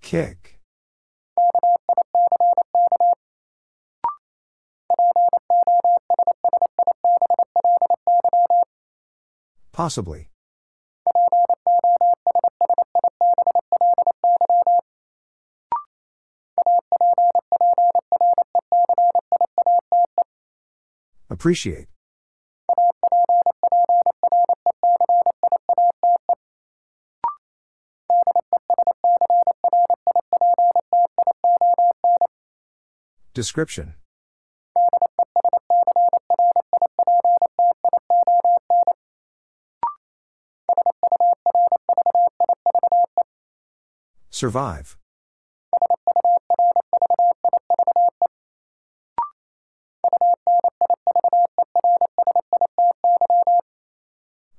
Kick. Possibly. Appreciate. Description. Survive.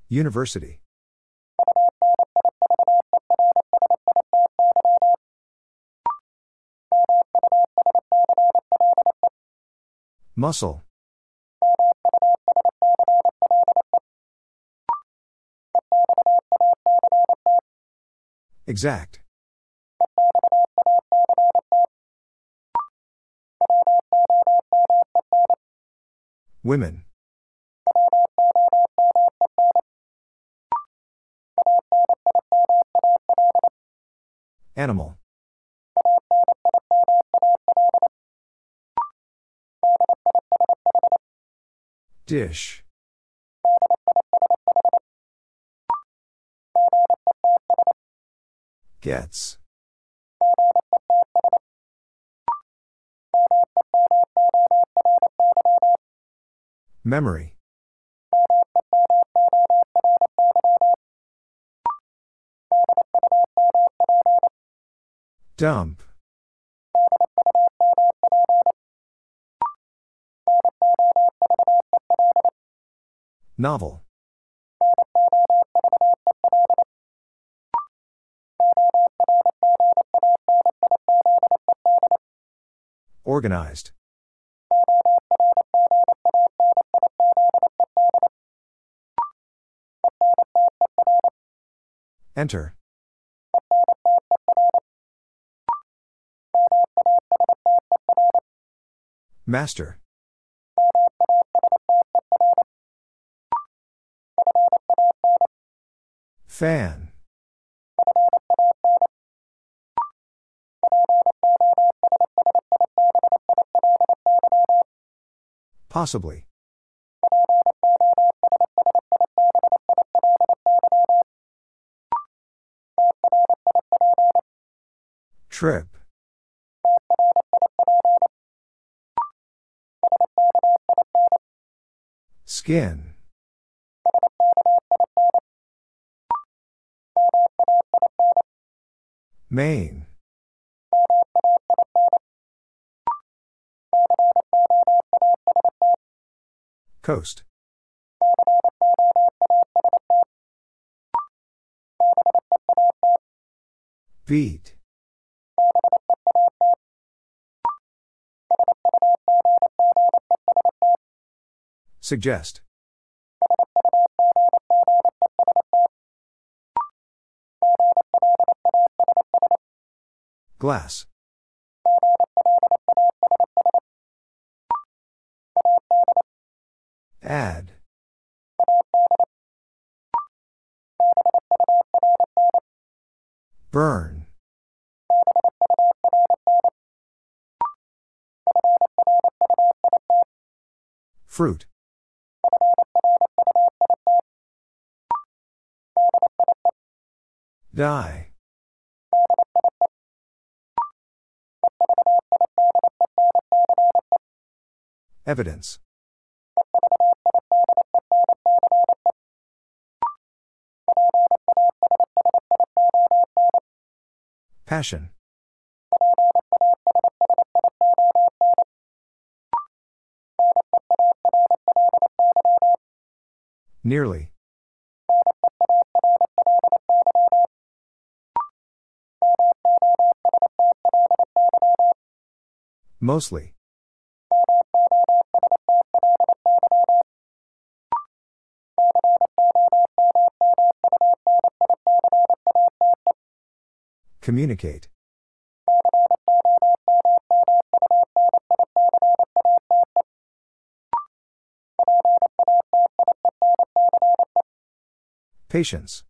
University. Muscle. Exact. Women. Dish. Gets. Memory. Dump. Novel. Organized. Enter. Master. Fan. Possibly. Trip. Skin. Main. Coast. Beat. Suggest. Glass. Add. Burn. Fruit. Die. Evidence. Passion. Nearly. Mostly. Communicate. Patience.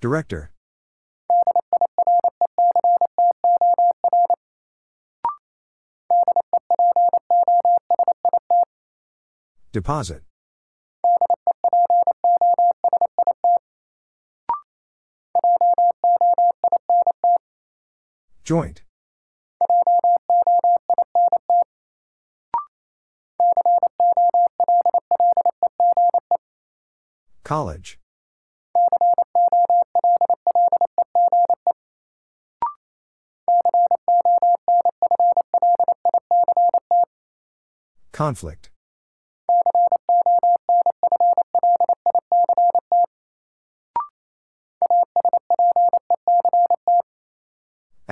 Director. Deposit. Joint. College. Conflict.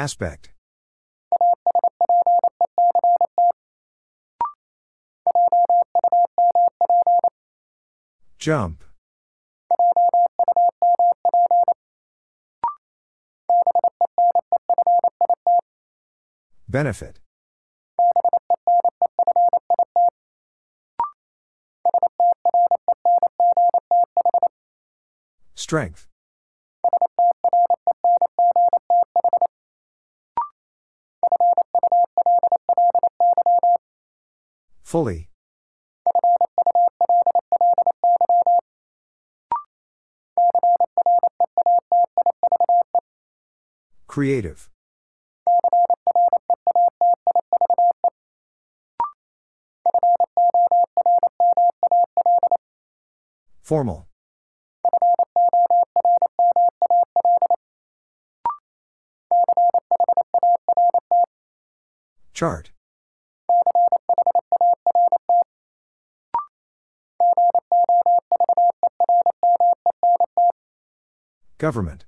Aspect. Jump. Benefit. Strength. Fully. Creative. Formal. Chart. Government.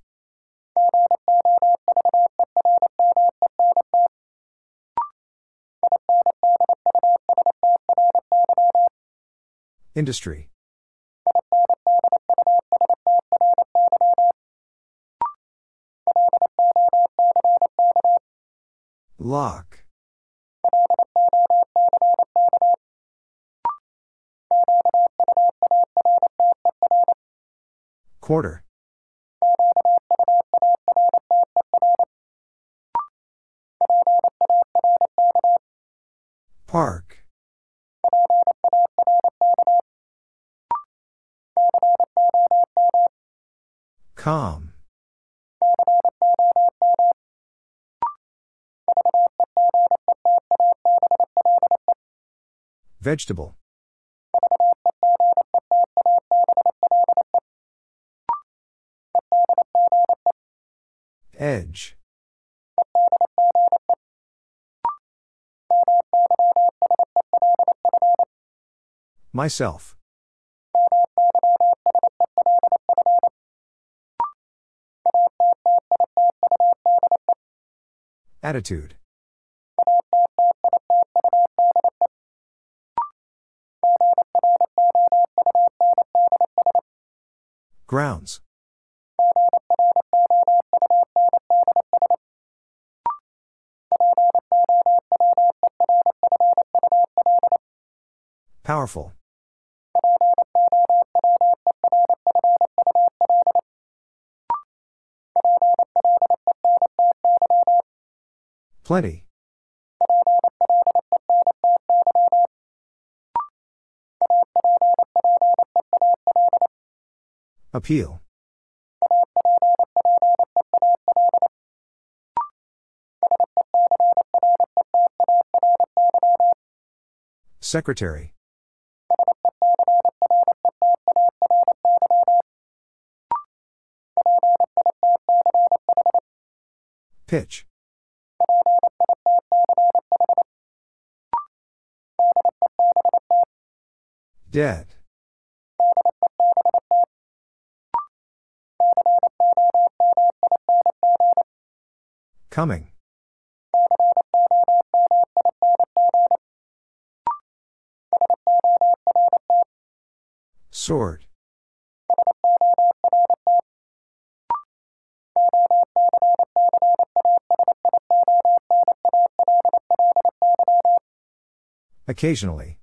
Industry. Lock. Quarter. Park. Calm. Vegetable. Myself. Attitude. Grounds. Powerful. Plenty. Appeal. Secretary. Pitch. Dead. Coming. Sword. Occasionally.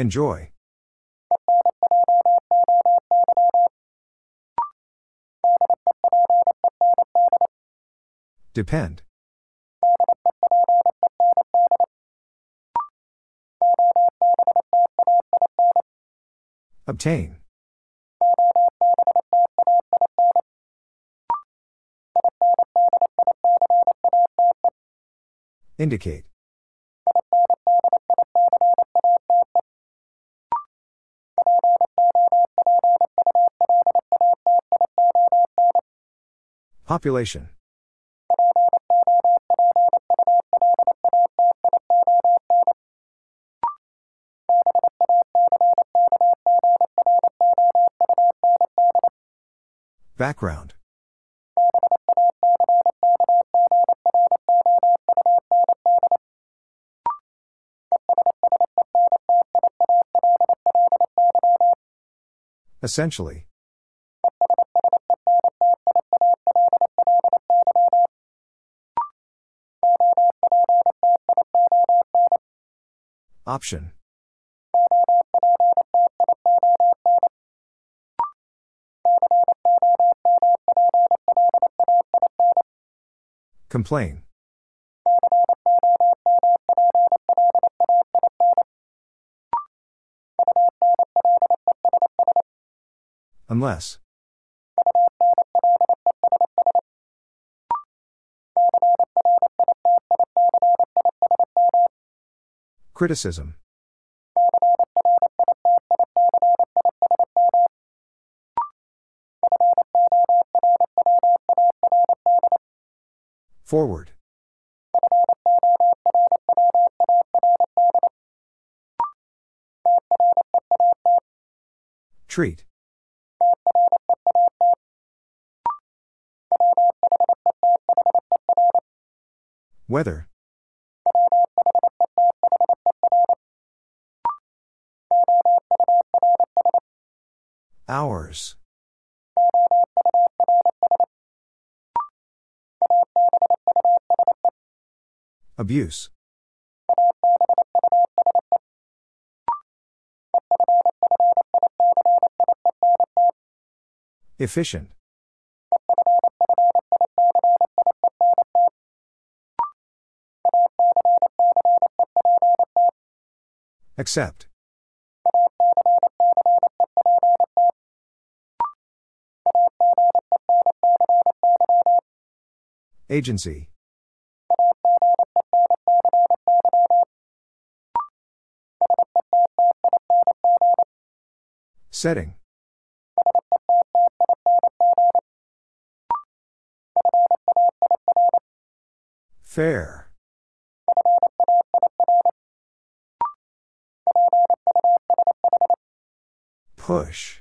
Enjoy. Depend. Obtain. Indicate. Population. Background. Essentially. Option. Complain. Unless. Criticism. Forward. Treat. Weather. Abuse. Efficient. Accept. Agency. Setting. Fair. Push.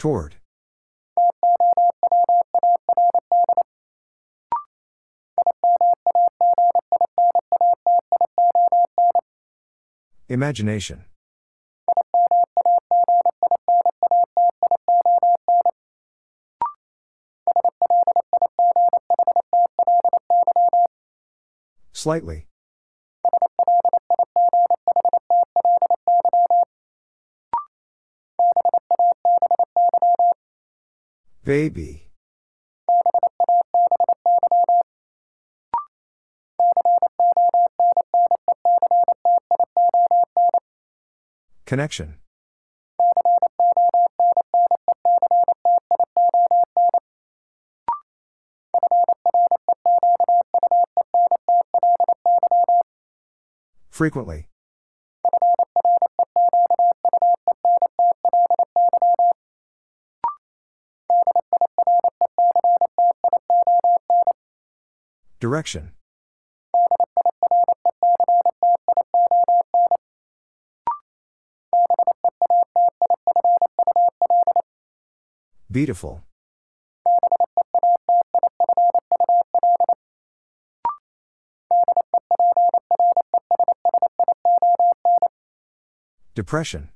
Toward. Imagination. Slightly. Baby. Connection. Frequently. Direction. Beautiful. Depression.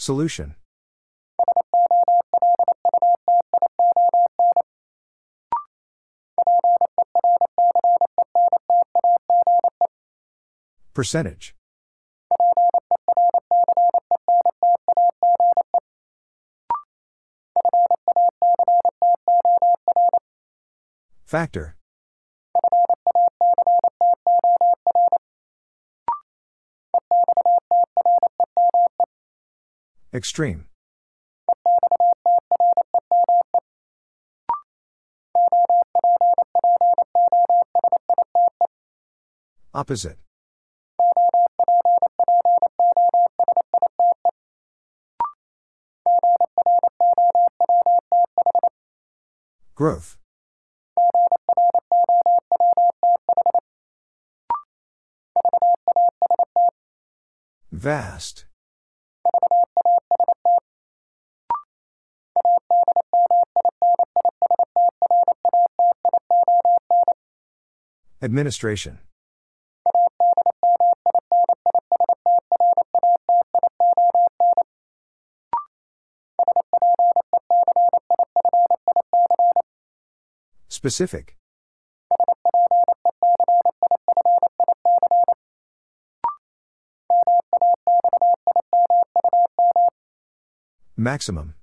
Solution. Percentage. Factor. Extreme. Opposite. Growth. Vast. Administration. Specific. Maximum.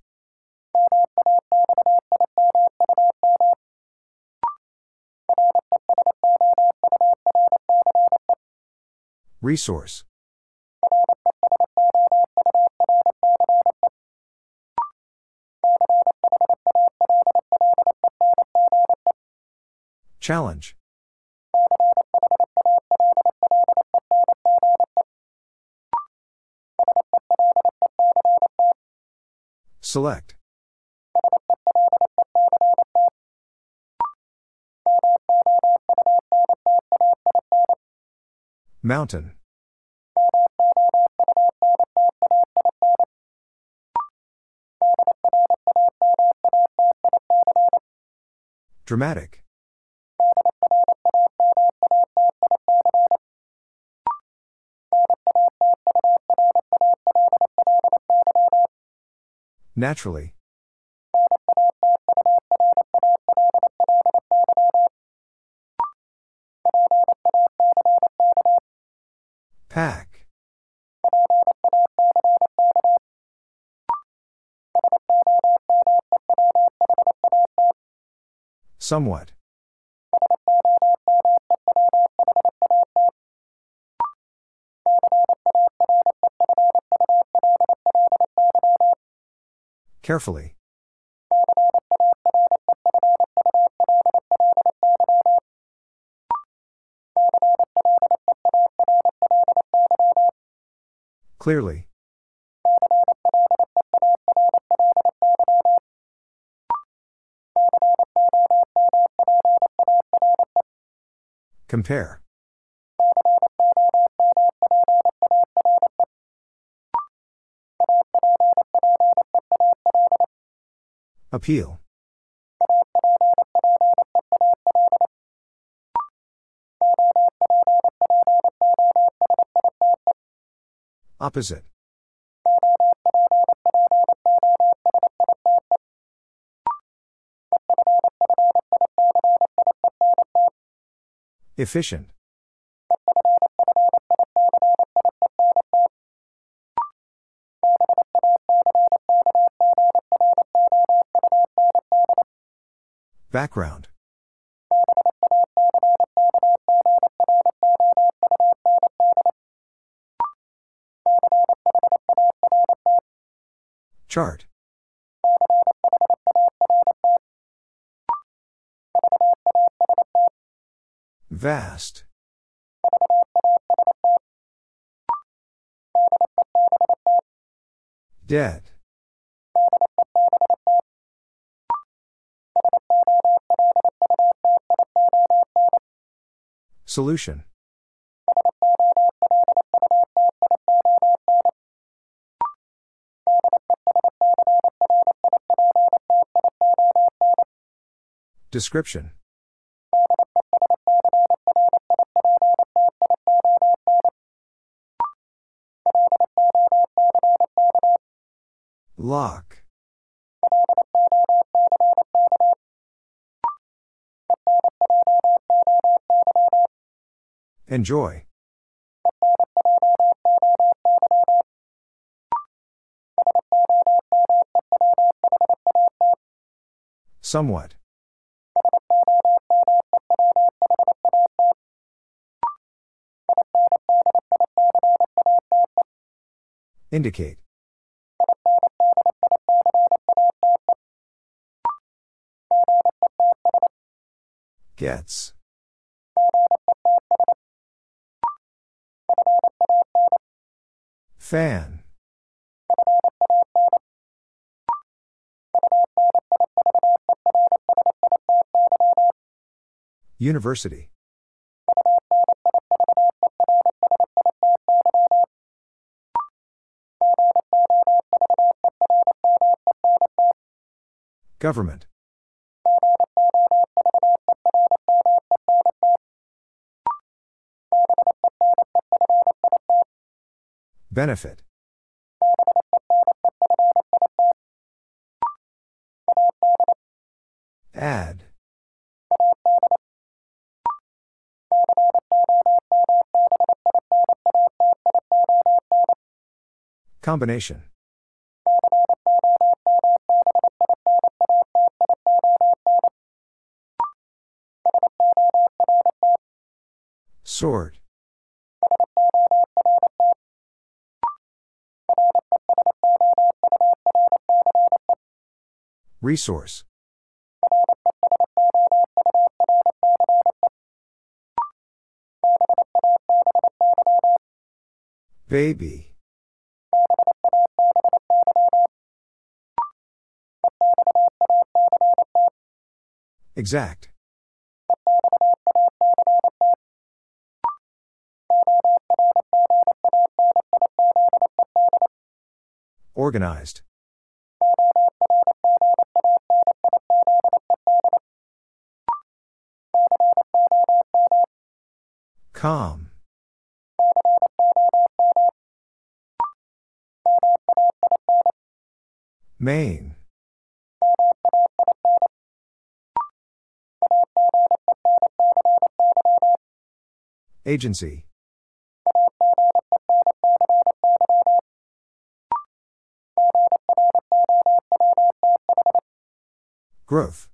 Resource. Challenge. Select. Mountain. Dramatic. Naturally. Pack. Somewhat. Carefully. Clearly. Compare. Appeal. Opposite. Efficient. Background. Chart. Vast. Dead. Solution. Description. Lock. Enjoy. Somewhat. Indicate. Fan. University. Government. Benefit. Add. Combination. Sort. Resource. Baby. Exact. Organized. Calm. Main. Agency. Growth.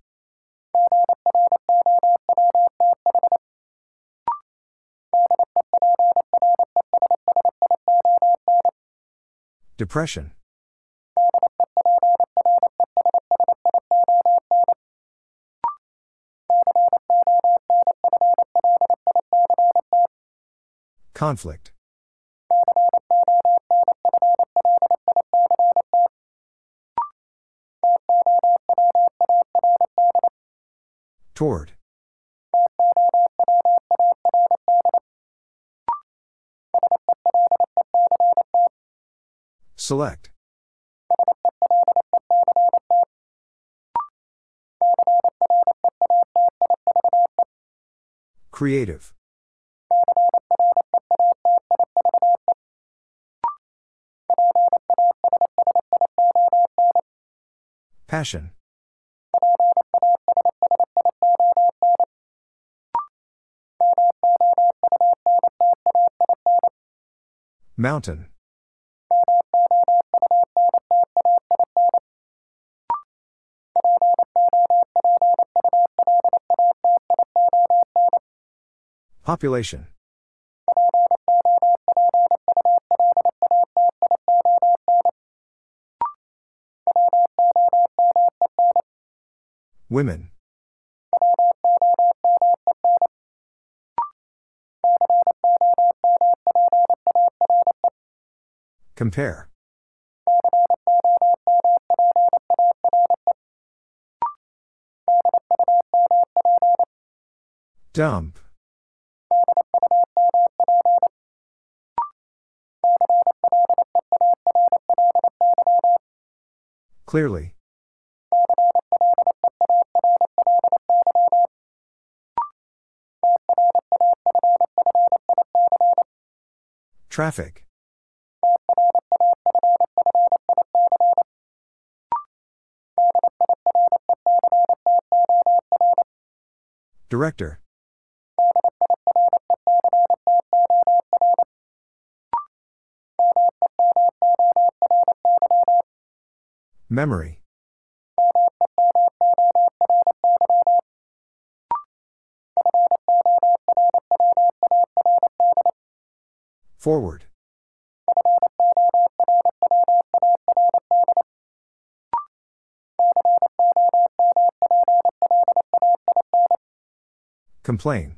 Depression. Conflict. Toward. Select. Creative. Passion. Mountain. Population. Women. Compare. Dump. Clearly. Traffic. Director. Memory. Forward. Complain.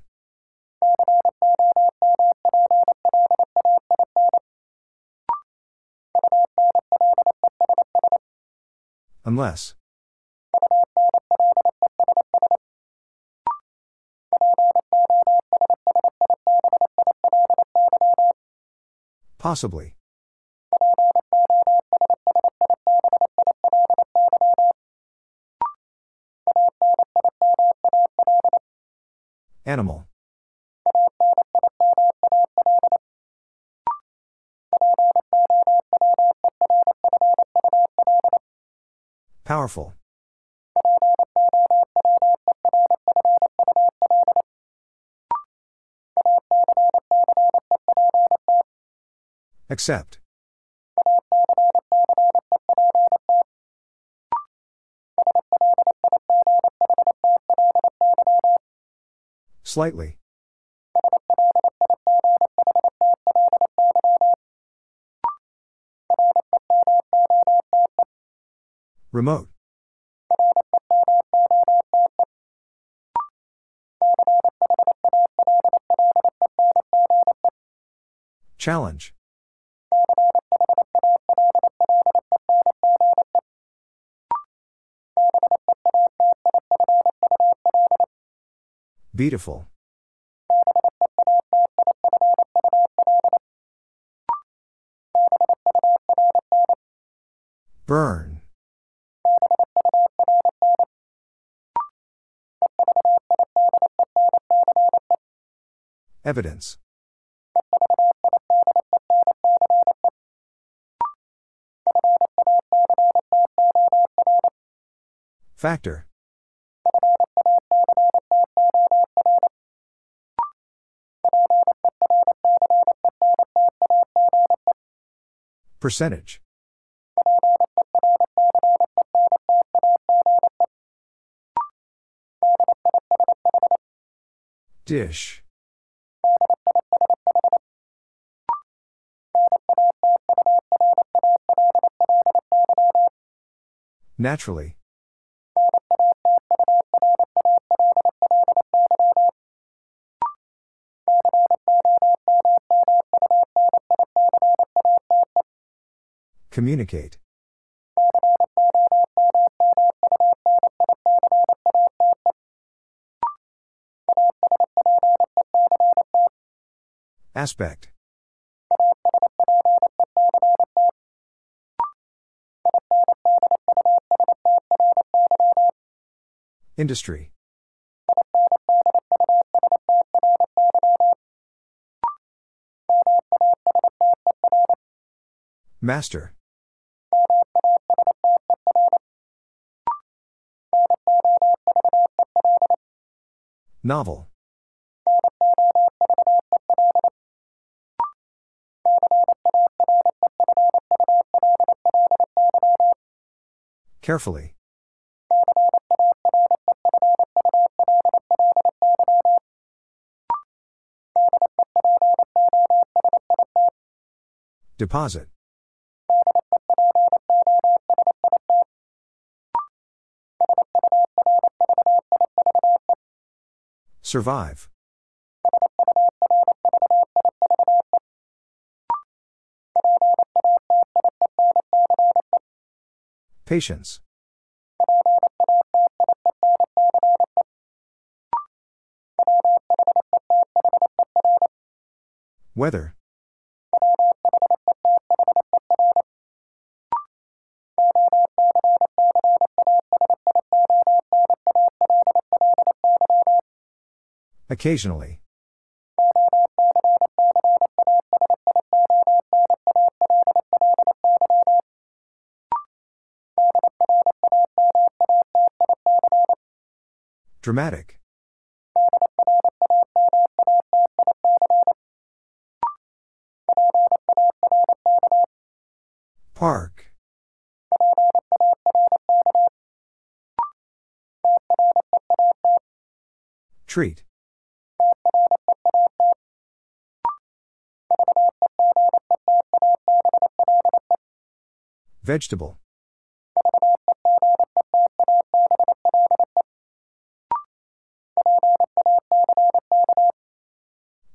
Unless. Possibly. Animal. Powerful. Accept. Slightly. Remote. Challenge. Beautiful. Burn. Evidence. Factor. Percentage. Dish. Naturally. Communicate. Aspect. Industry. Master. Novel. Carefully. Deposit. Survive. Patience. Weather. Occasionally. Dramatic. Park. Treat. Vegetable.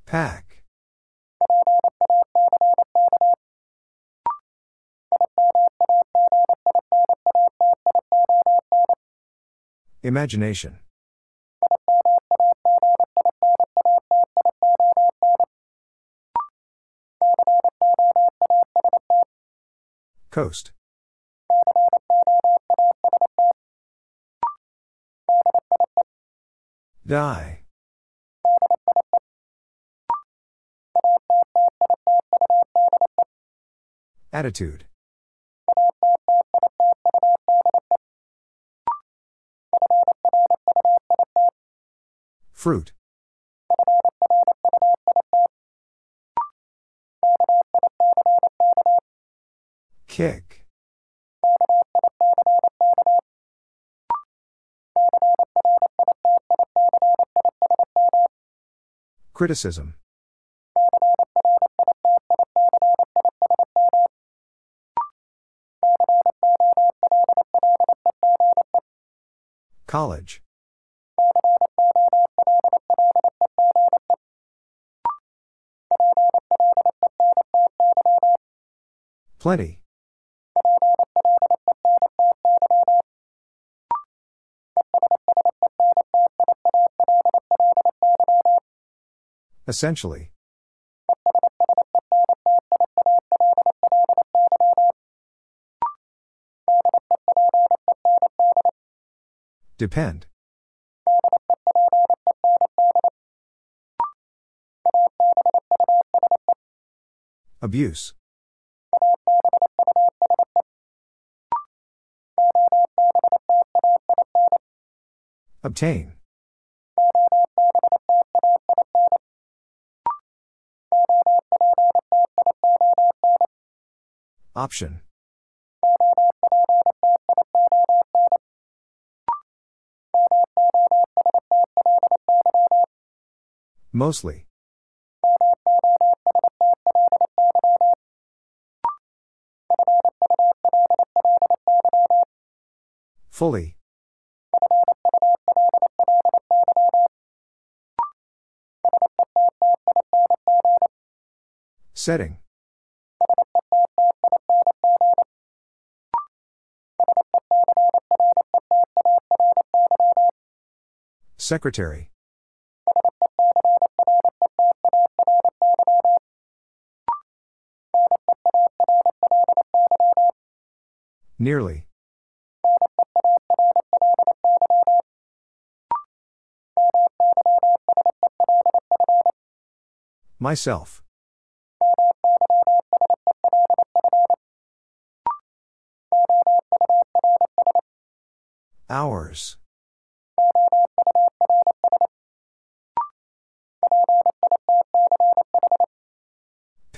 Pack. Imagination. Coast. Die. Attitude. Fruit. Kick. Criticism. College. Plenty. Essentially. Depend. Abuse. Obtain. Option. Mostly. Fully. Setting. Secretary. Nearly. Myself. Hours.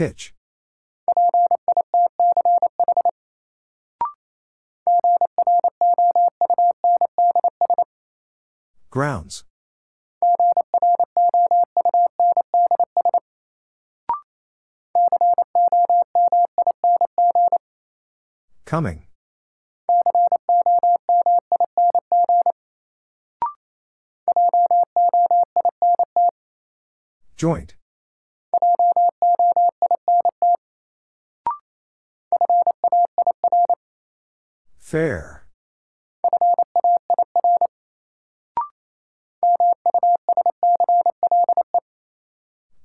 Pitch. Grounds. Coming. Joint. Fair.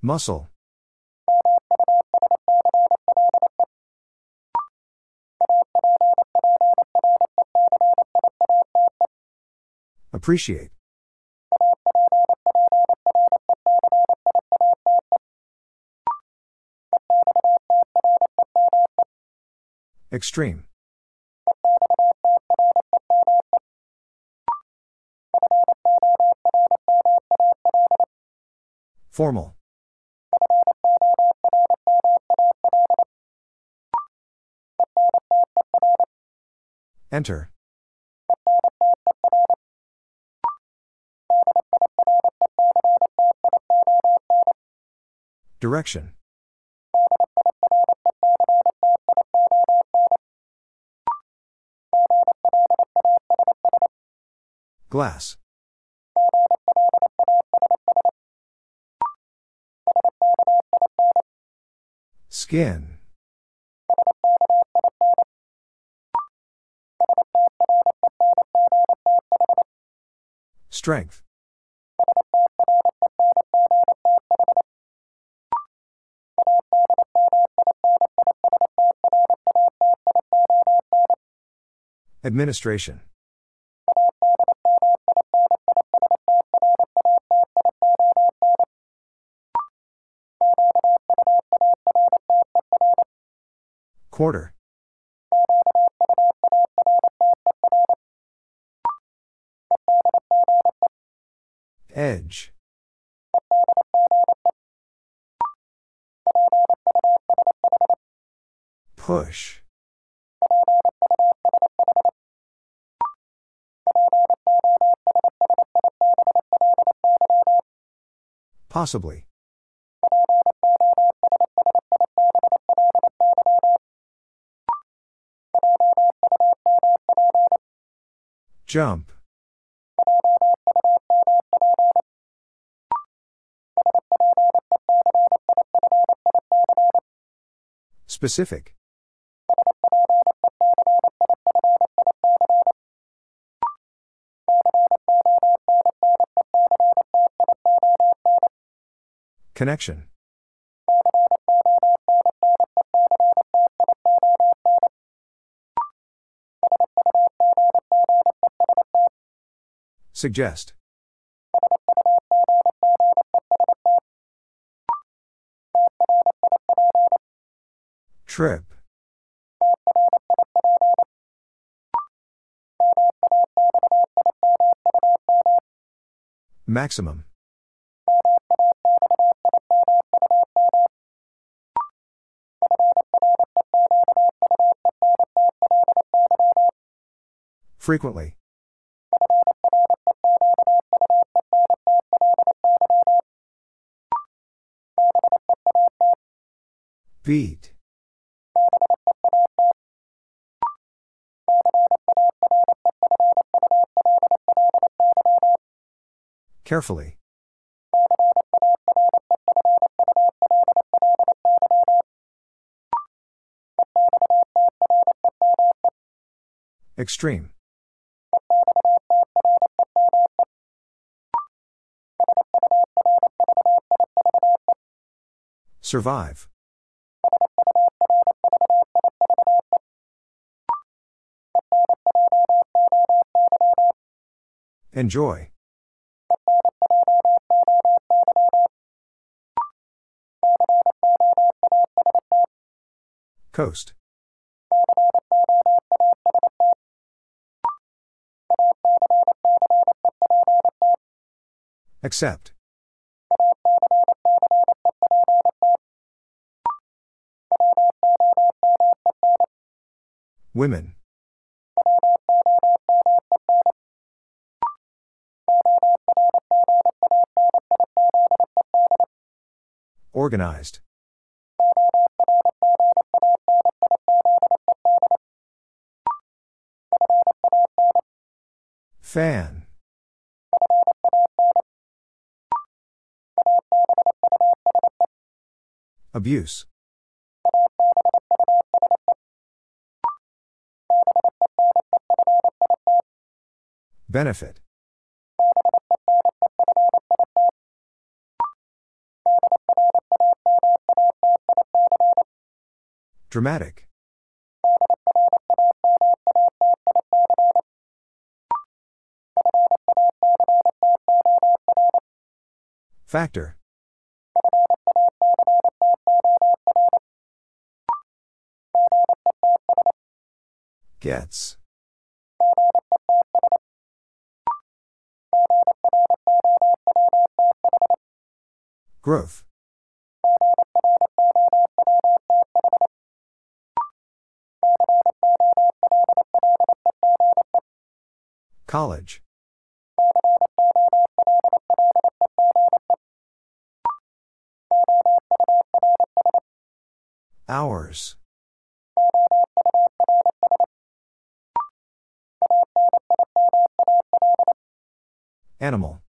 Muscle. Appreciate. Extreme. Formal. Enter. Direction. Glass. Skin. Strength. Administration. Quarter. Edge. Push. Possibly. Jump. Specific. Connection. Suggest. Trip. Maximum. Frequently. Beat. Carefully. Extreme. Survive. Enjoy. Coast. Accept. Women. Organized. Fan. Abuse. Benefit. Dramatic. Factor. Gets. Growth. College. Hours. Animal.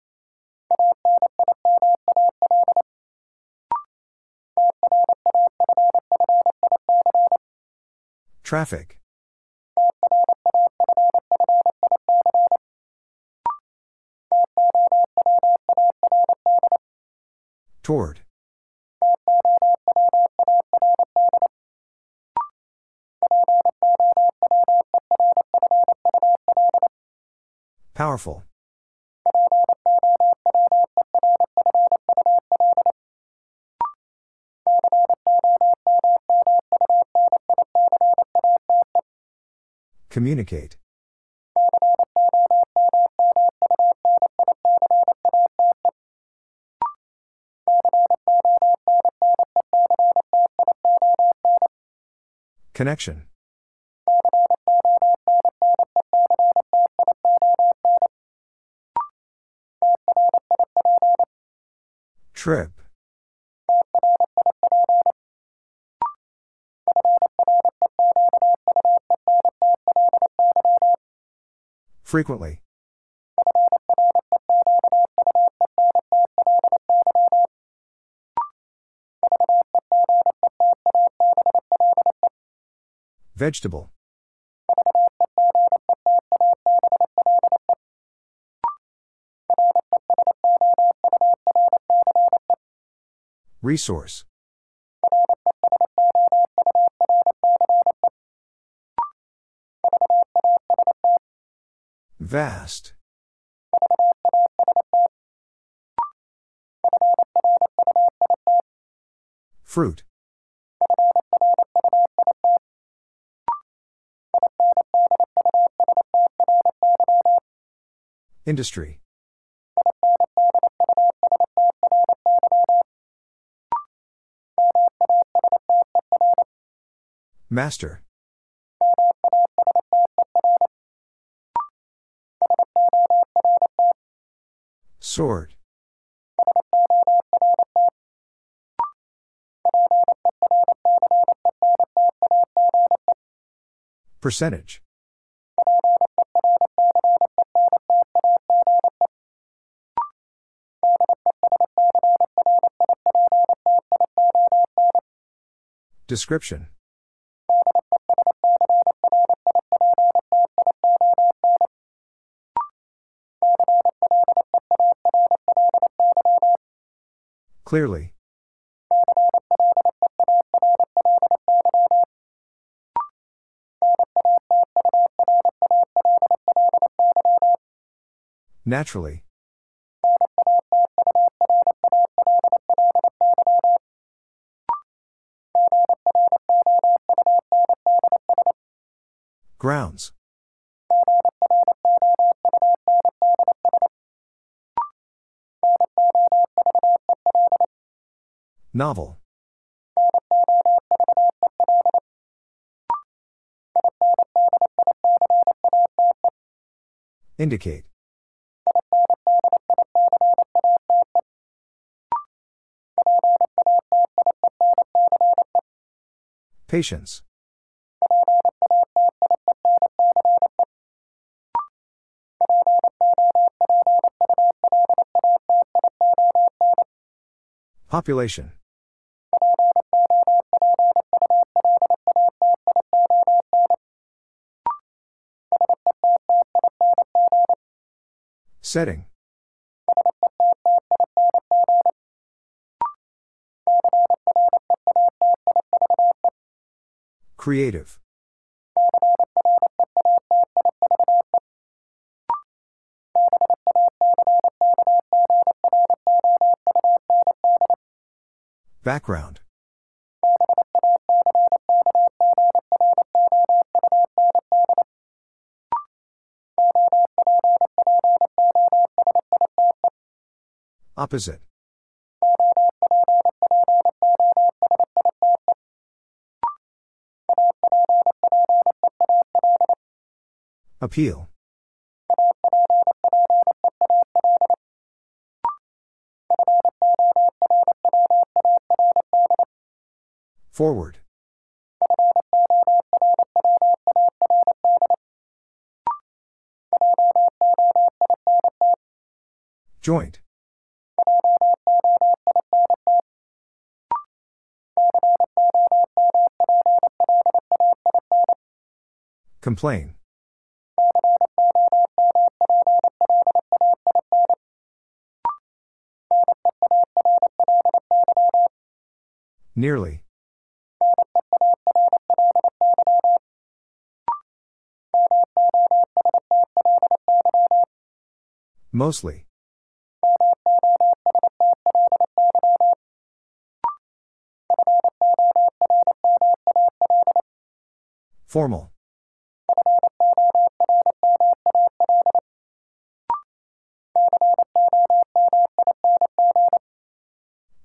Traffic. Toward. Powerful. Communicate. Connection. Trip. Frequently. Vegetable. Resource. Vast. Fruit. Industry. Master. Sword. Percentage. Description. Clearly. Naturally. Grounds. Novel. Indicate. Patience. Population. Setting. Creative. Background. Opposite. Appeal. Forward. Joint. Complain. Nearly. Mostly. Formal.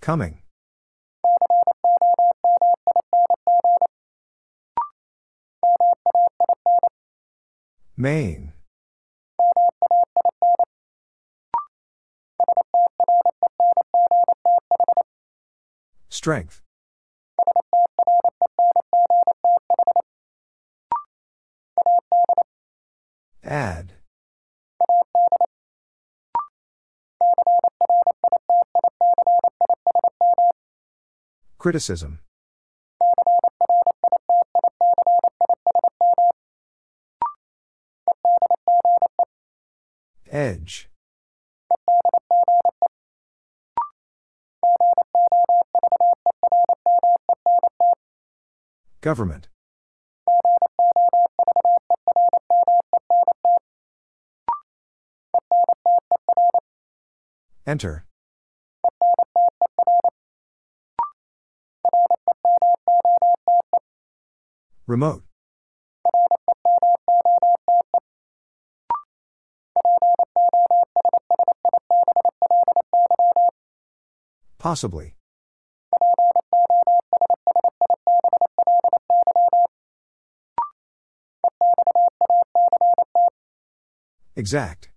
Coming. Main. Strength. Add. Criticism. Government. Enter. Remote. Possibly. Exact.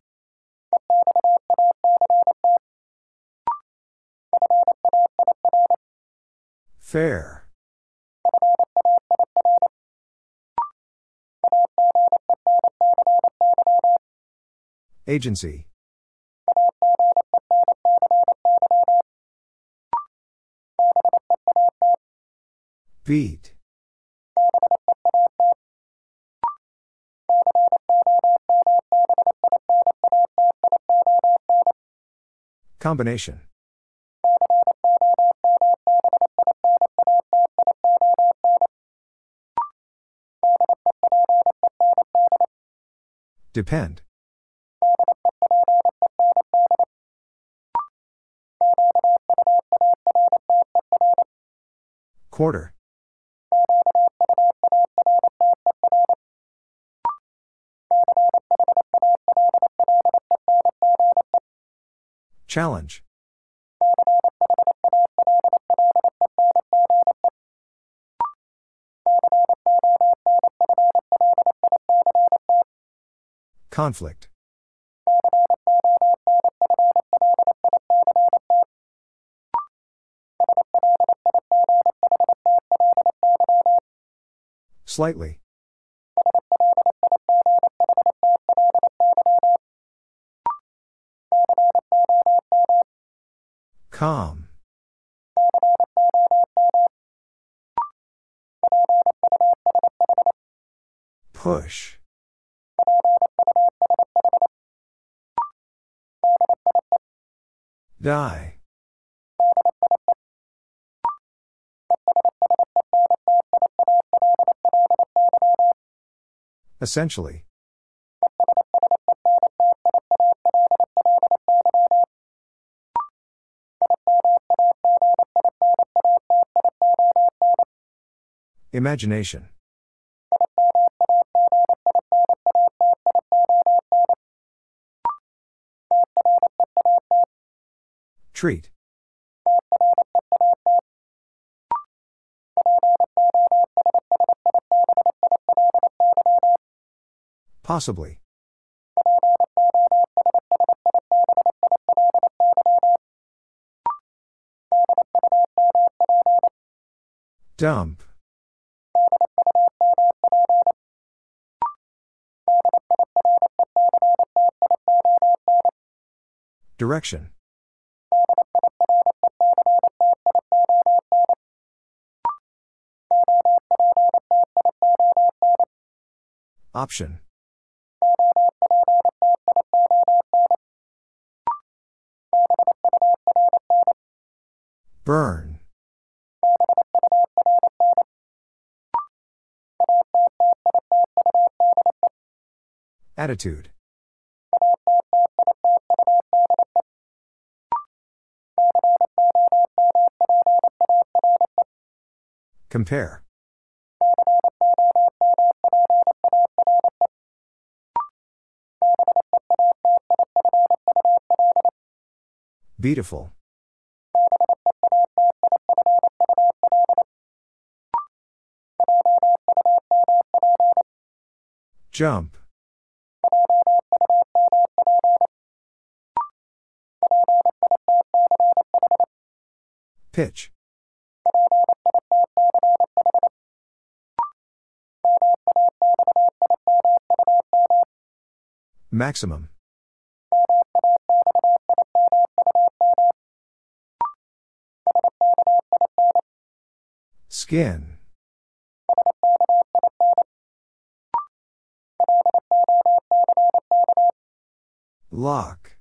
Fair. Agency. Beat. Combination Depend. Quarter. Challenge. Conflict. Slightly. Calm. Push. Die. Essentially. Imagination. Treat. Possibly. Dump. Direction. Option. Burn. Attitude. Compare. Beautiful. Jump. Pitch. Maximum. Skin. Lock.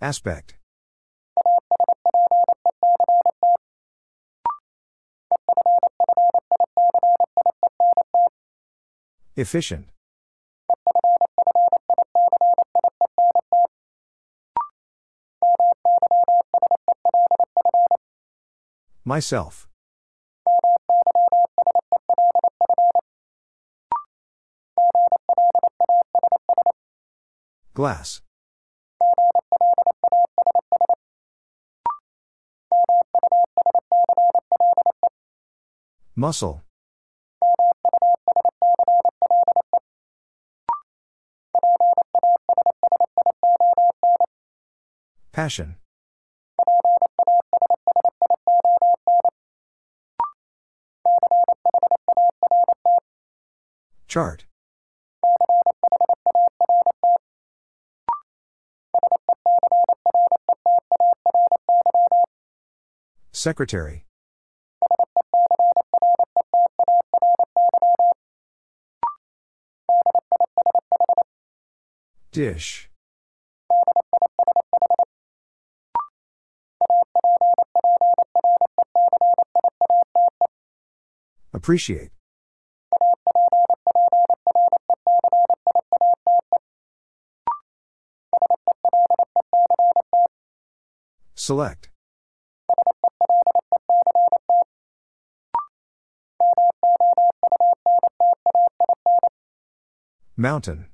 Aspect. Efficient. Myself. Glass. Muscle. Passion. Chart. Secretary. Dish. Appreciate. Select. Mountain.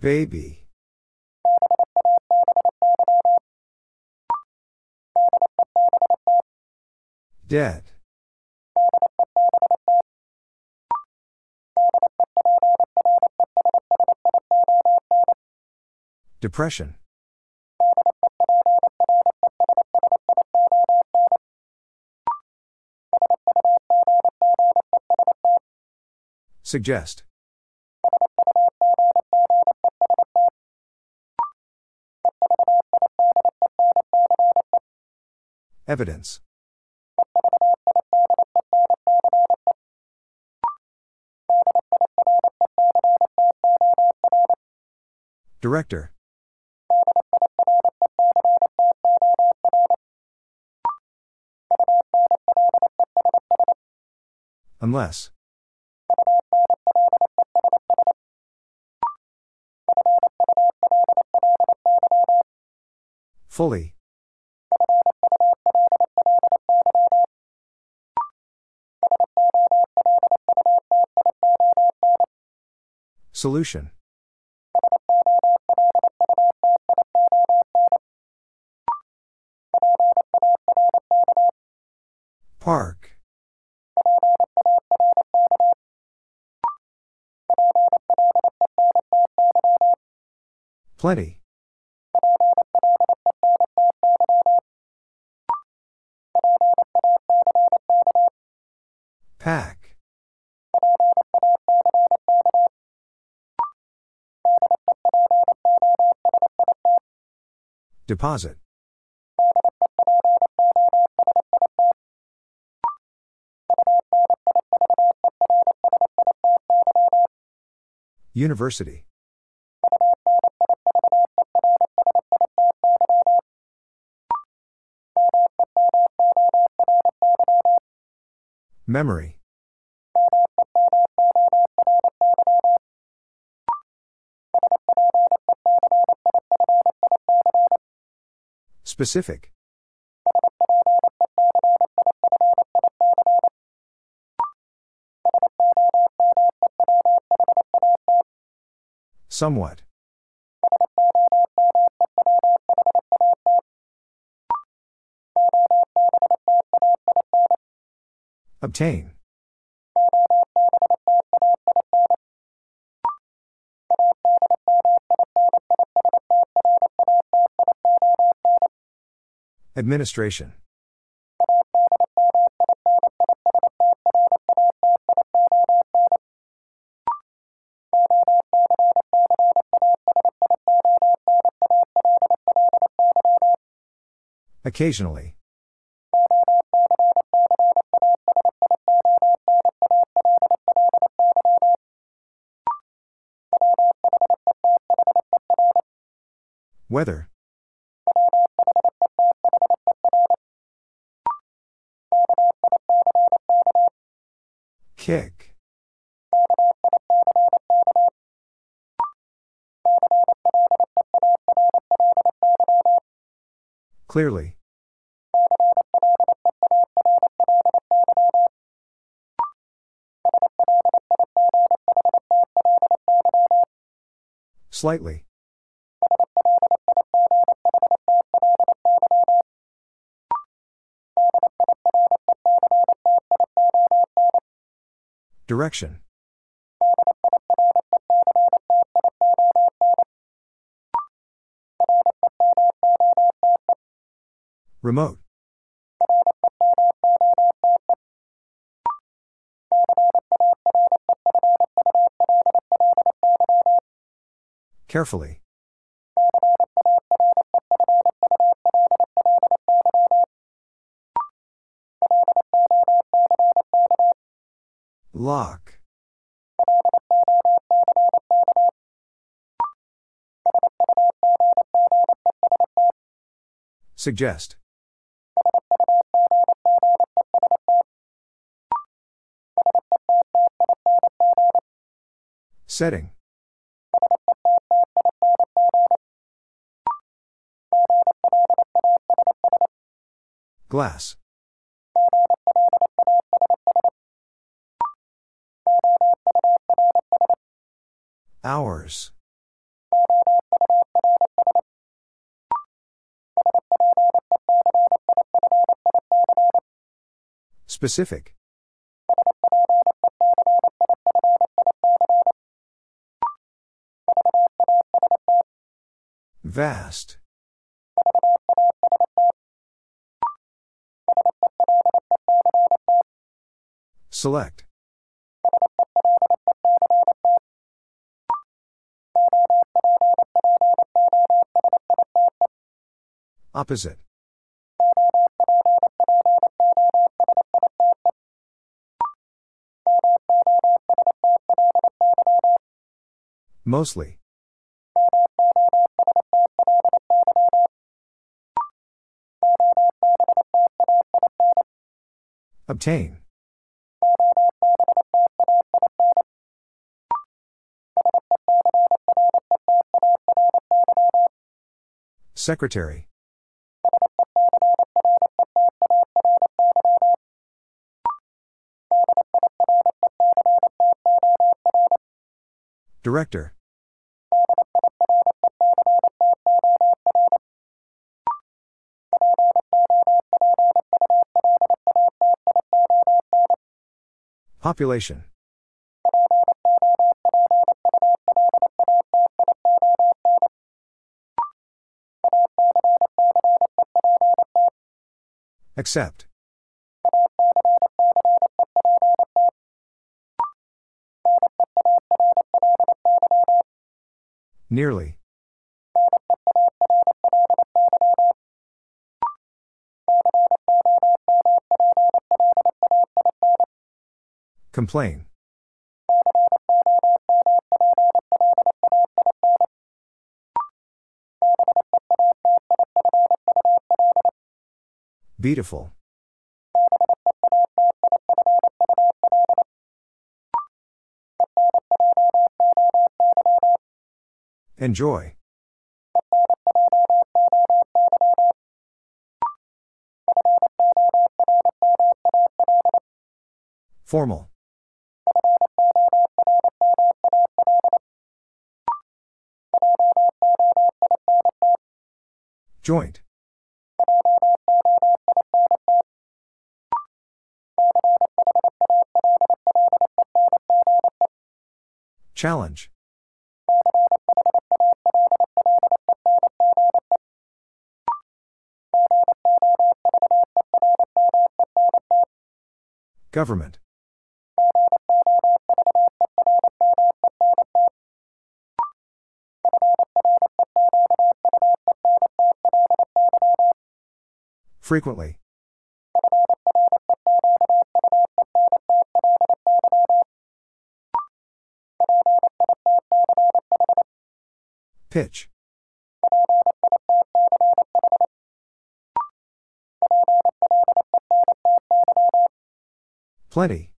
Baby. Dead. Depression. Suggest. Evidence. Director. Unless. Fully. Solution. Park. Plenty. Pack. Deposit. University. Memory. Specific. Somewhat. Obtain. Administration. Occasionally. Weather. Kick. Clearly. Slightly. Direction. Remote. Carefully. Lock. Suggest. Setting. Glass. Hours. Specific. Vast. Select. Opposite. Mostly. Obtain. Secretary. Director. Population. Accept. Nearly. Complain. Beautiful. Enjoy. Formal. Joint. Challenge. Government. Frequently. Pitch. Plenty.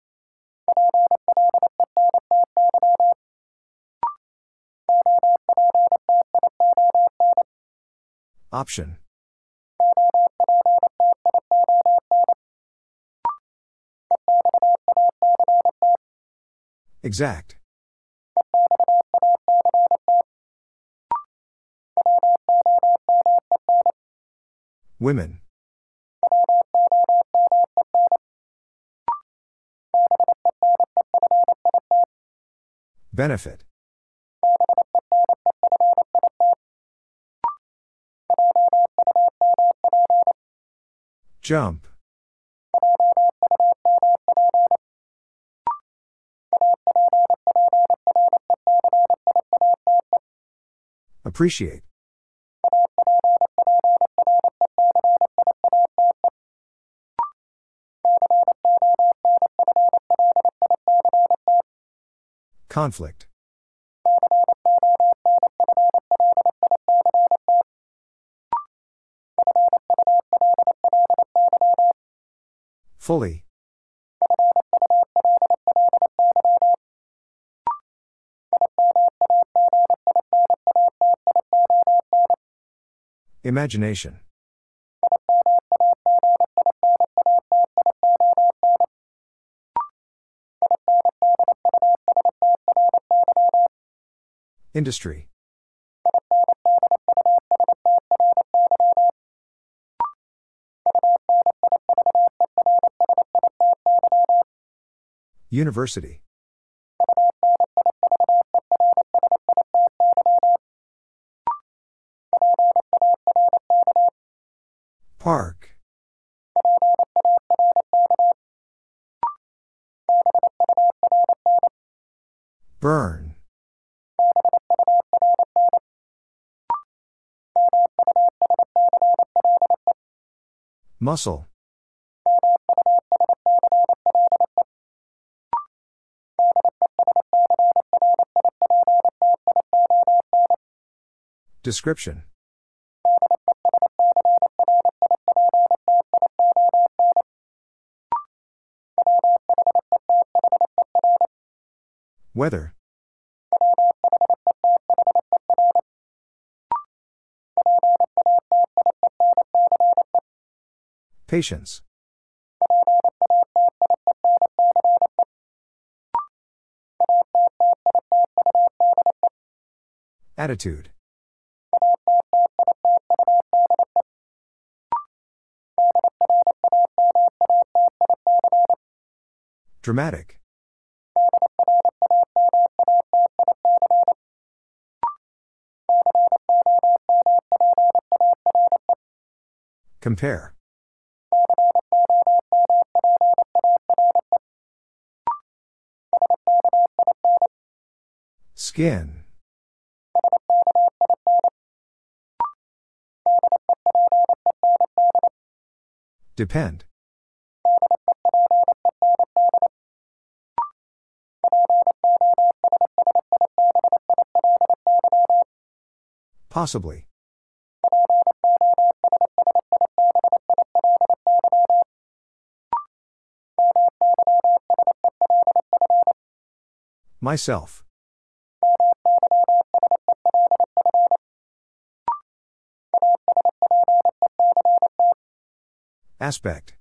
Option. Exact. Women. Benefit. Jump. Appreciate. Conflict. Fully. Imagination. Industry. University. Park. Burn. Muscle. Description. Weather. Patience. Attitude. Dramatic. Compare. Skin. Depend. Possibly. Myself. Aspect.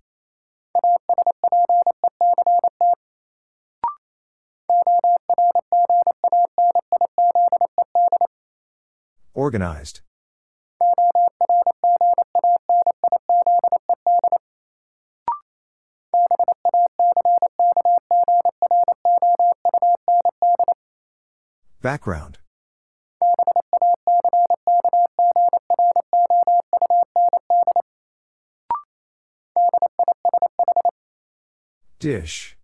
Organized. Background. Dish.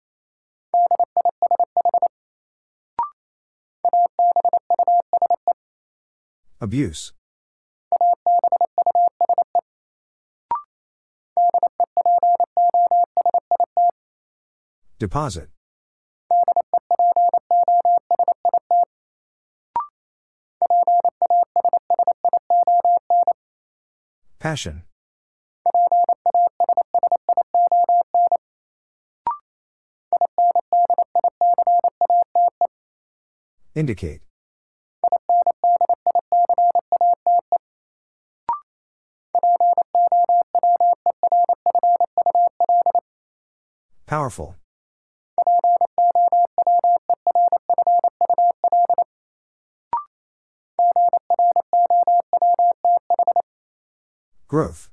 Abuse. Deposit. Passion. Indicate. Powerful. Growth.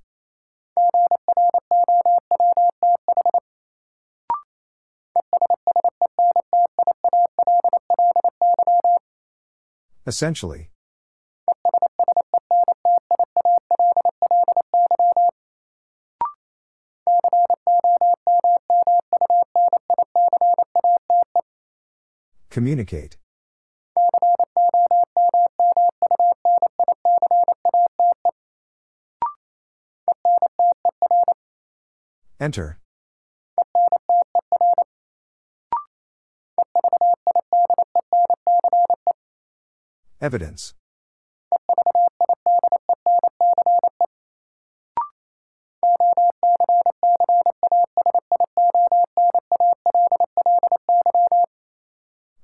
Essentially. Communicate. Enter. Evidence.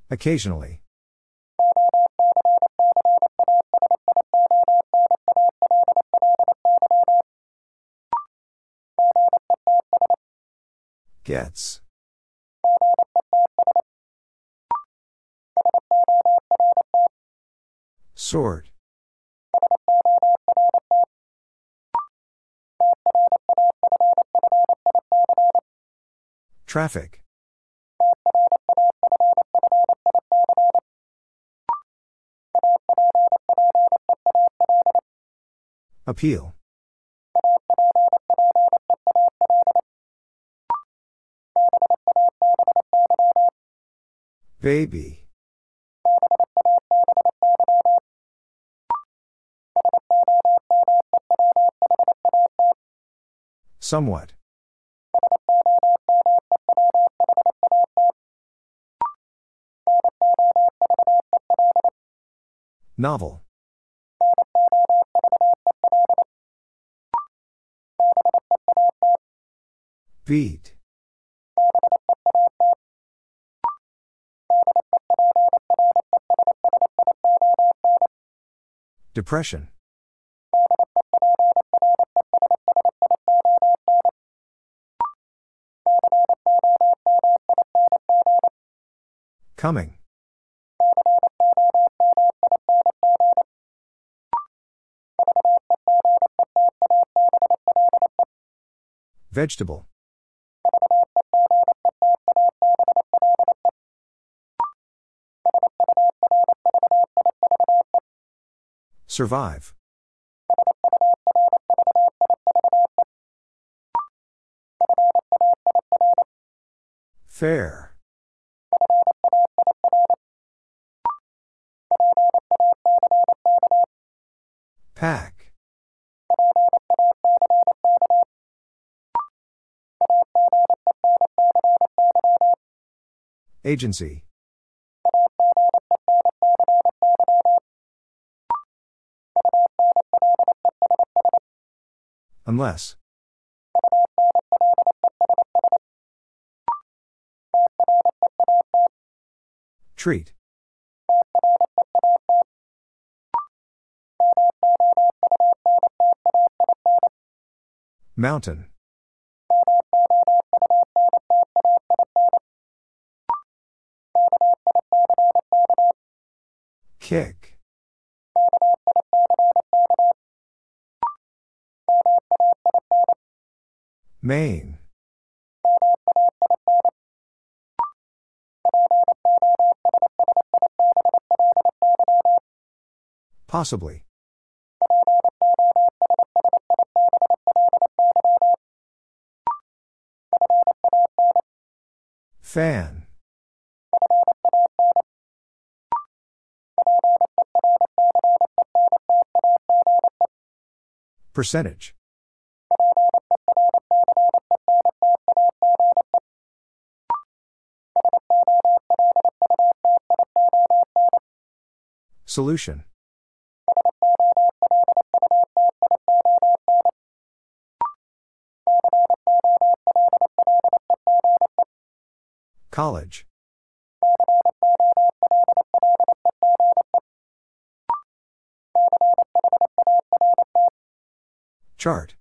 Occasionally. Gets. Sort. Traffic. Appeal. Baby. Somewhat. Novel. Beat. Depression. Coming. Vegetable. Survive. Fair. Pack. Agency. Unless. Treat. Mountain. Kick. Main. Possibly. Fan. Percentage. Solution. College. Chart.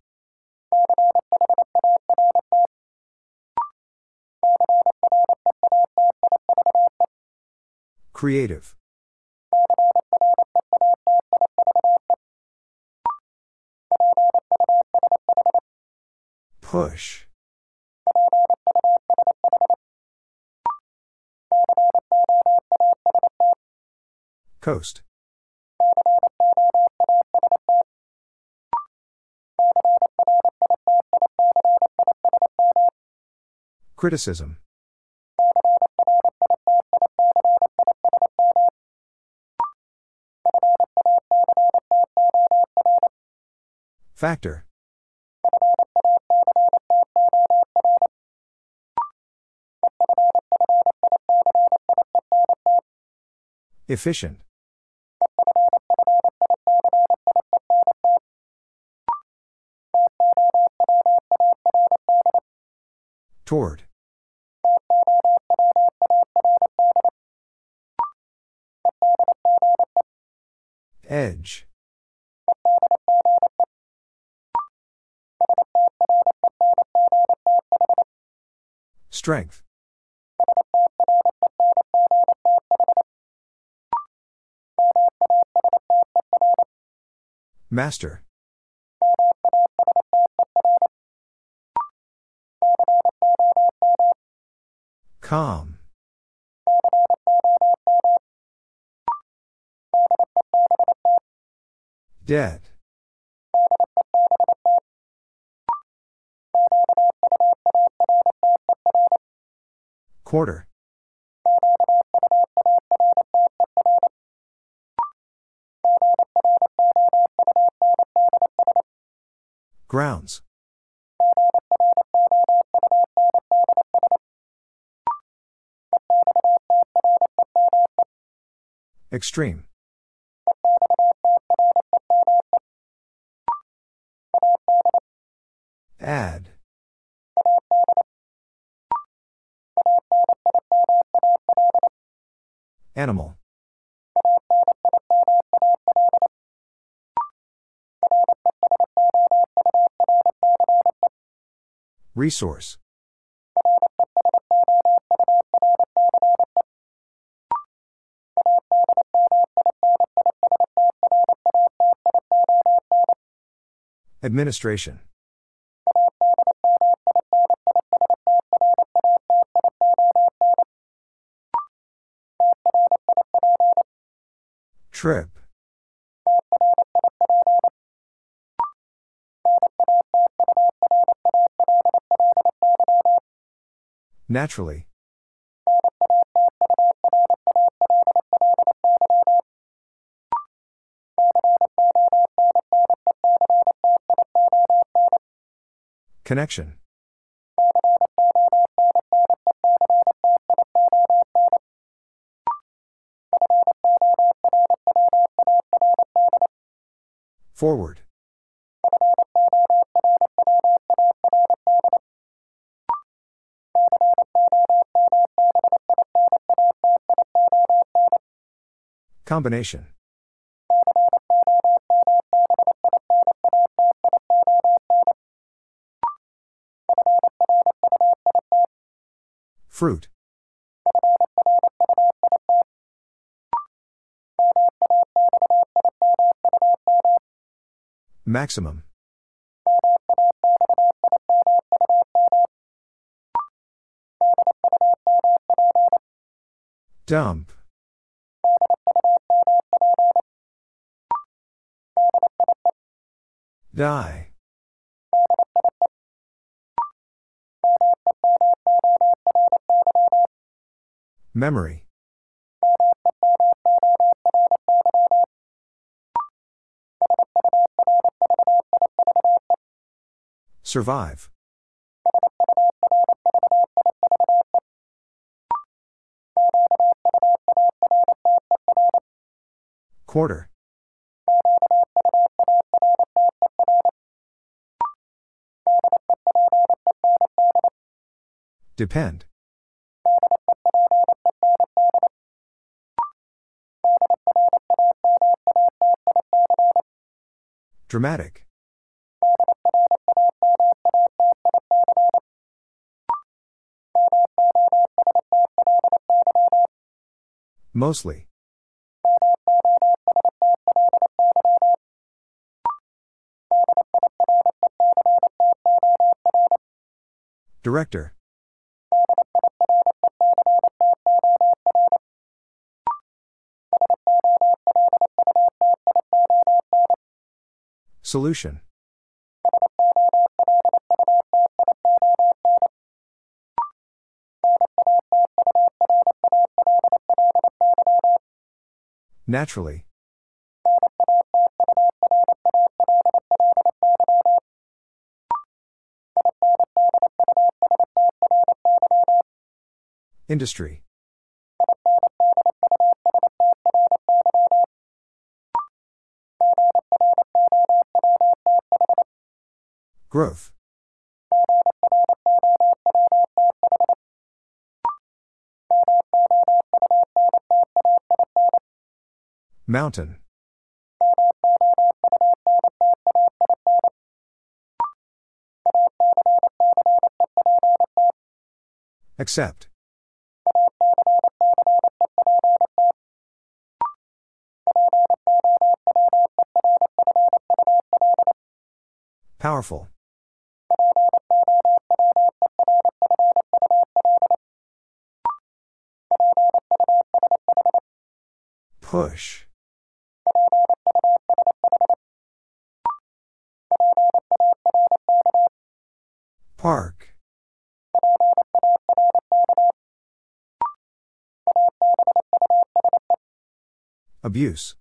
Creative. Push. Coast. Criticism. Factor. Efficient. Toward. Edge. Strength. Master. Calm. Dead. Quarter. Grounds. Extreme. Add. Animal. Resource. Administration. Trip. Naturally. Connection. Forward. Combination. Fruit. Maximum. Dump. Die. Memory. Survive. Quarter. Depend. Dramatic. Mostly. Director. Solution. Naturally. Industry. Growth. Mountain. Accept. Powerful. Push. Park. Abuse.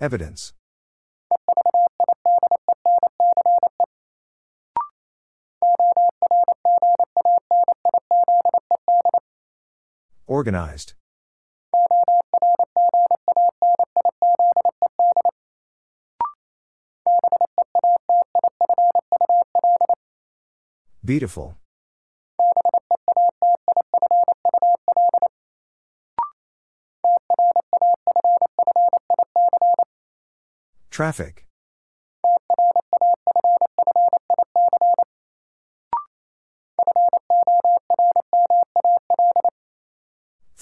Evidence. Organized. Beautiful. Traffic.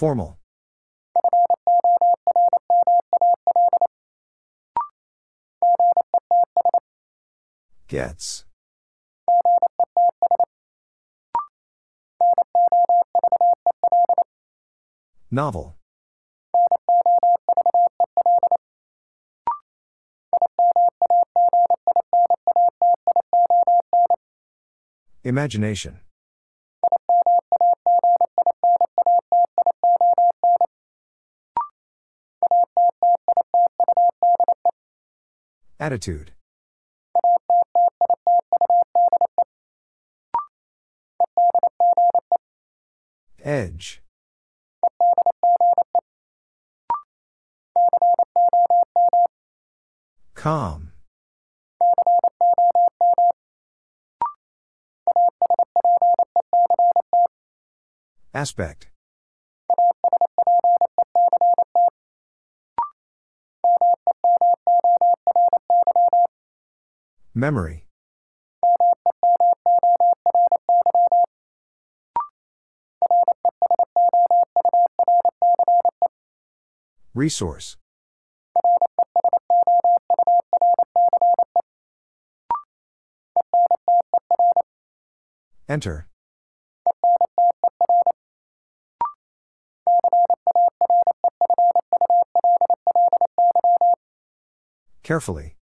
Formal. Gets. Novel. Imagination. Attitude. Edge. Calm. Aspect. Memory. Resource. Enter. Carefully.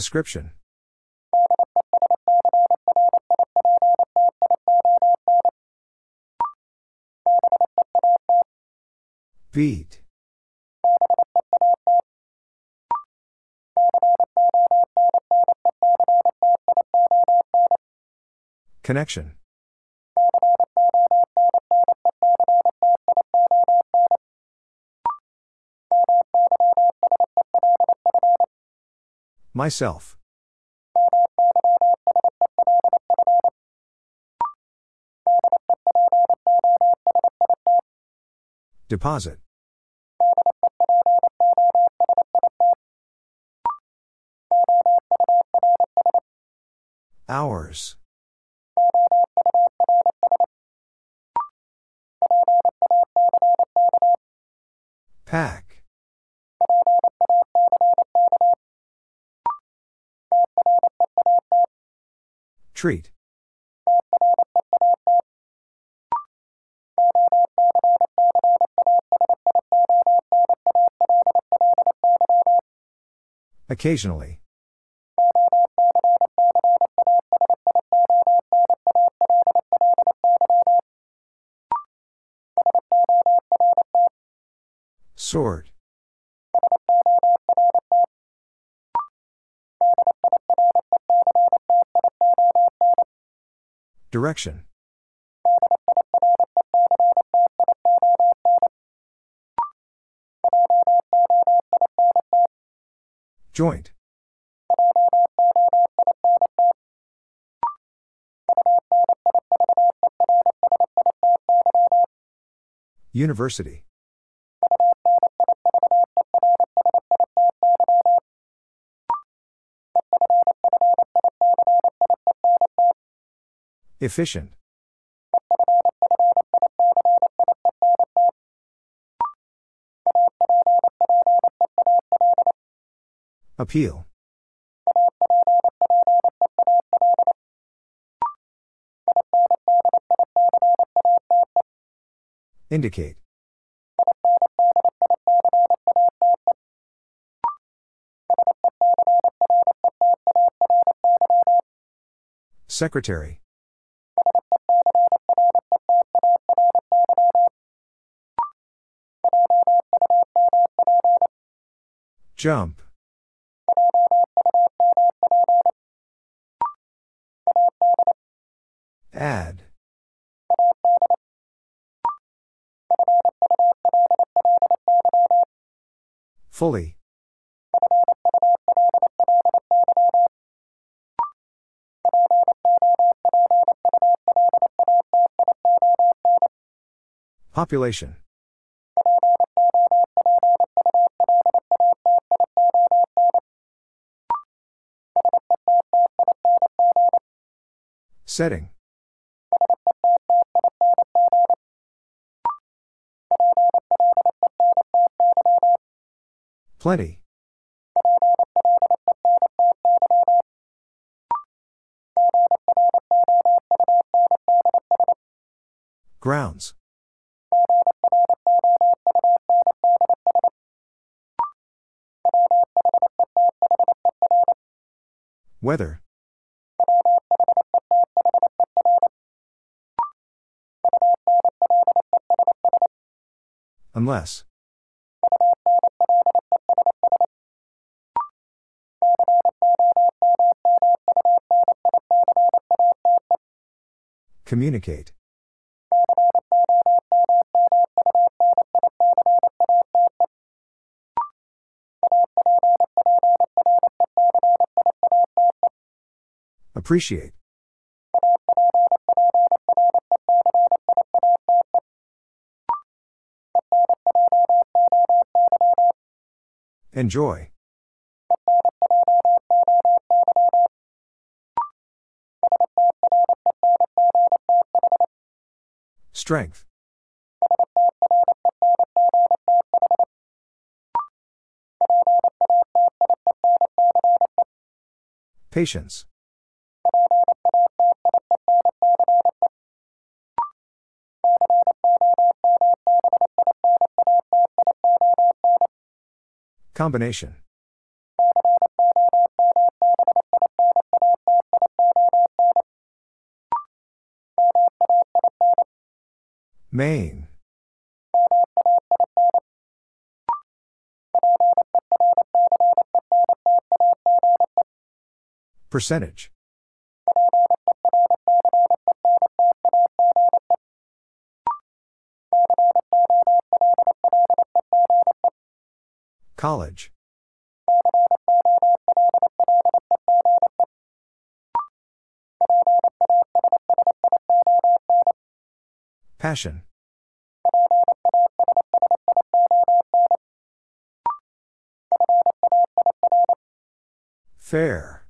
Description. Beat. Connection. Myself. Deposit. Hours. Pack. Treat. Occasionally. Sort. Direction. Joint. University. Efficient. Appeal. Indicate. Secretary. Jump. Add. Fully. Population. Setting. Plenty. Grounds. Weather. Unless. Communicate. Appreciate. Enjoy. Strength. Patience. Combination. Main. Percentage. College. Passion. Fair.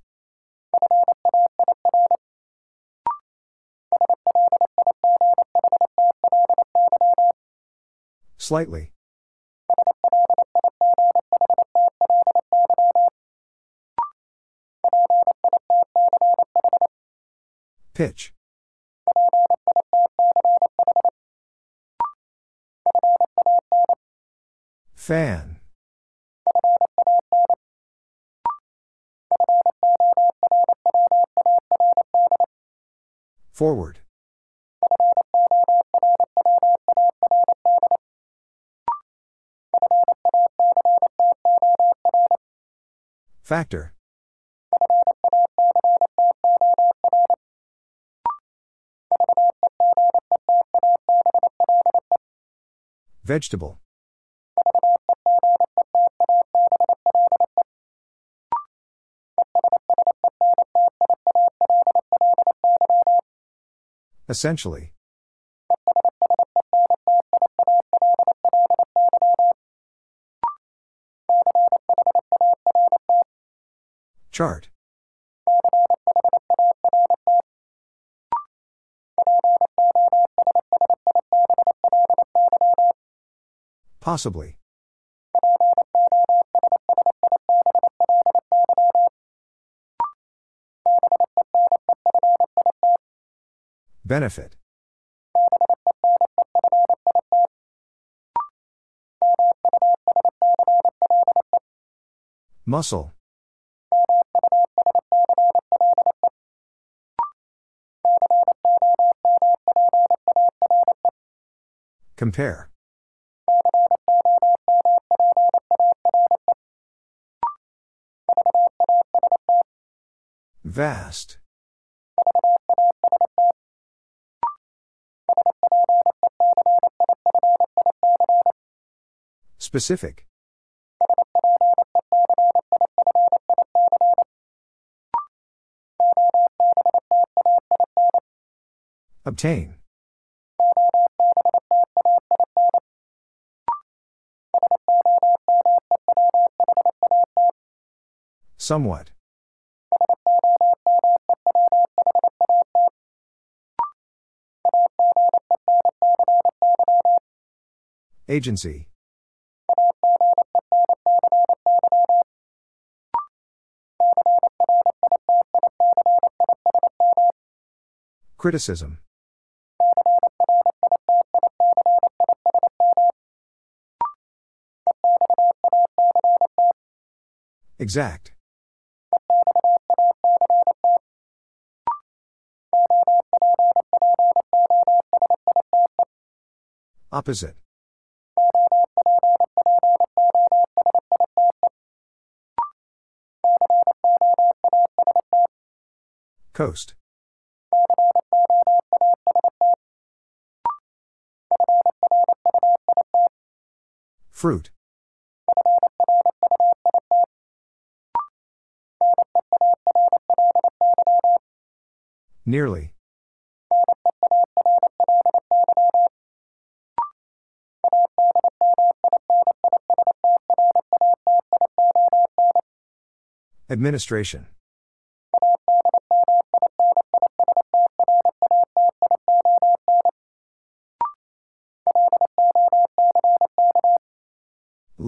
Slightly. Pitch. Fan. Forward. Factor. Vegetable. Essentially. Chart. Possibly. Benefit. Muscle. Compare. Vast. Specific. Obtain. Somewhat. Agency. Criticism. Exact. Opposite. Coast. Fruit. Nearly. Administration.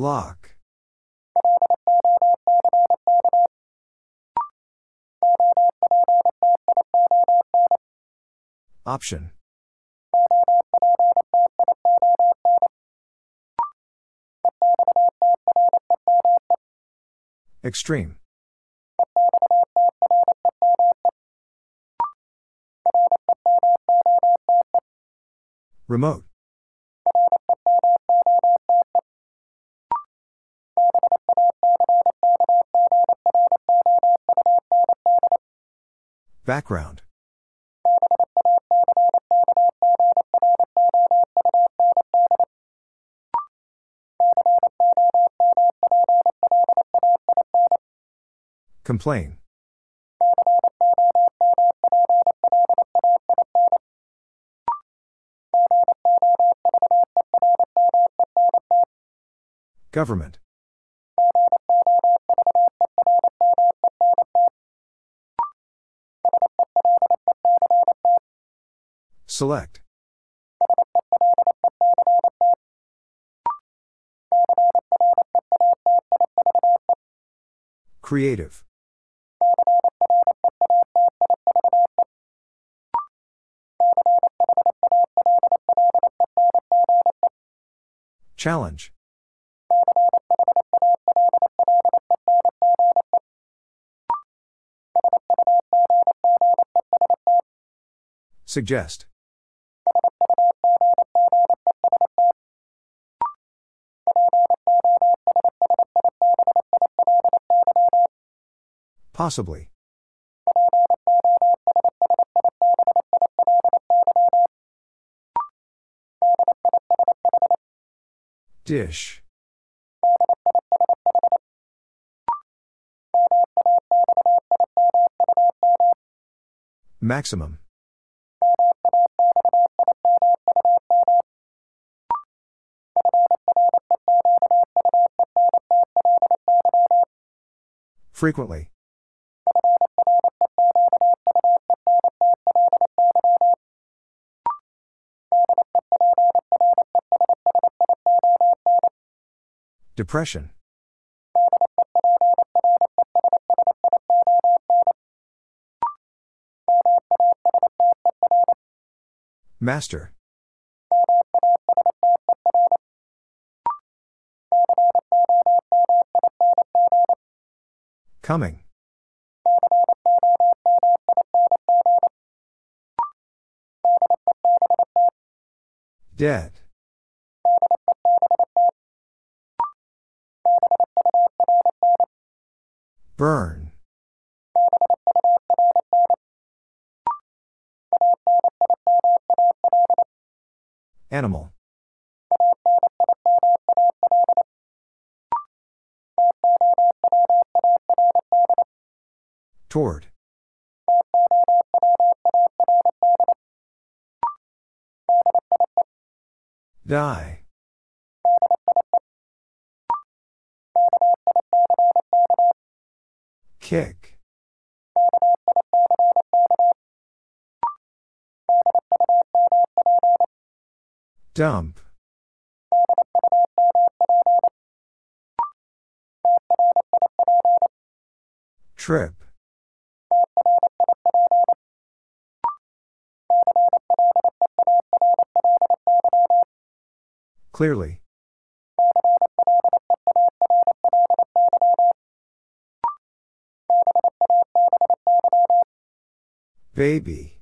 Lock. Option. Extreme. Remote. Background. Complain. Government. Select. Creative. Challenge. Suggest. Possibly. Dish. Maximum. Frequently. Depression. Master. Coming. Dead. Burn. Dump. Trip. Clearly. Baby.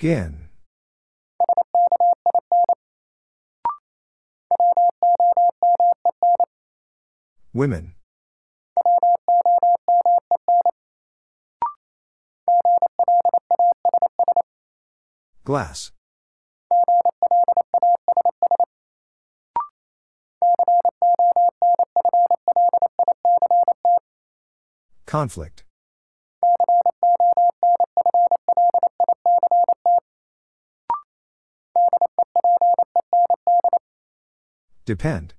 Skin. Women. Glass. Conflict. Depend.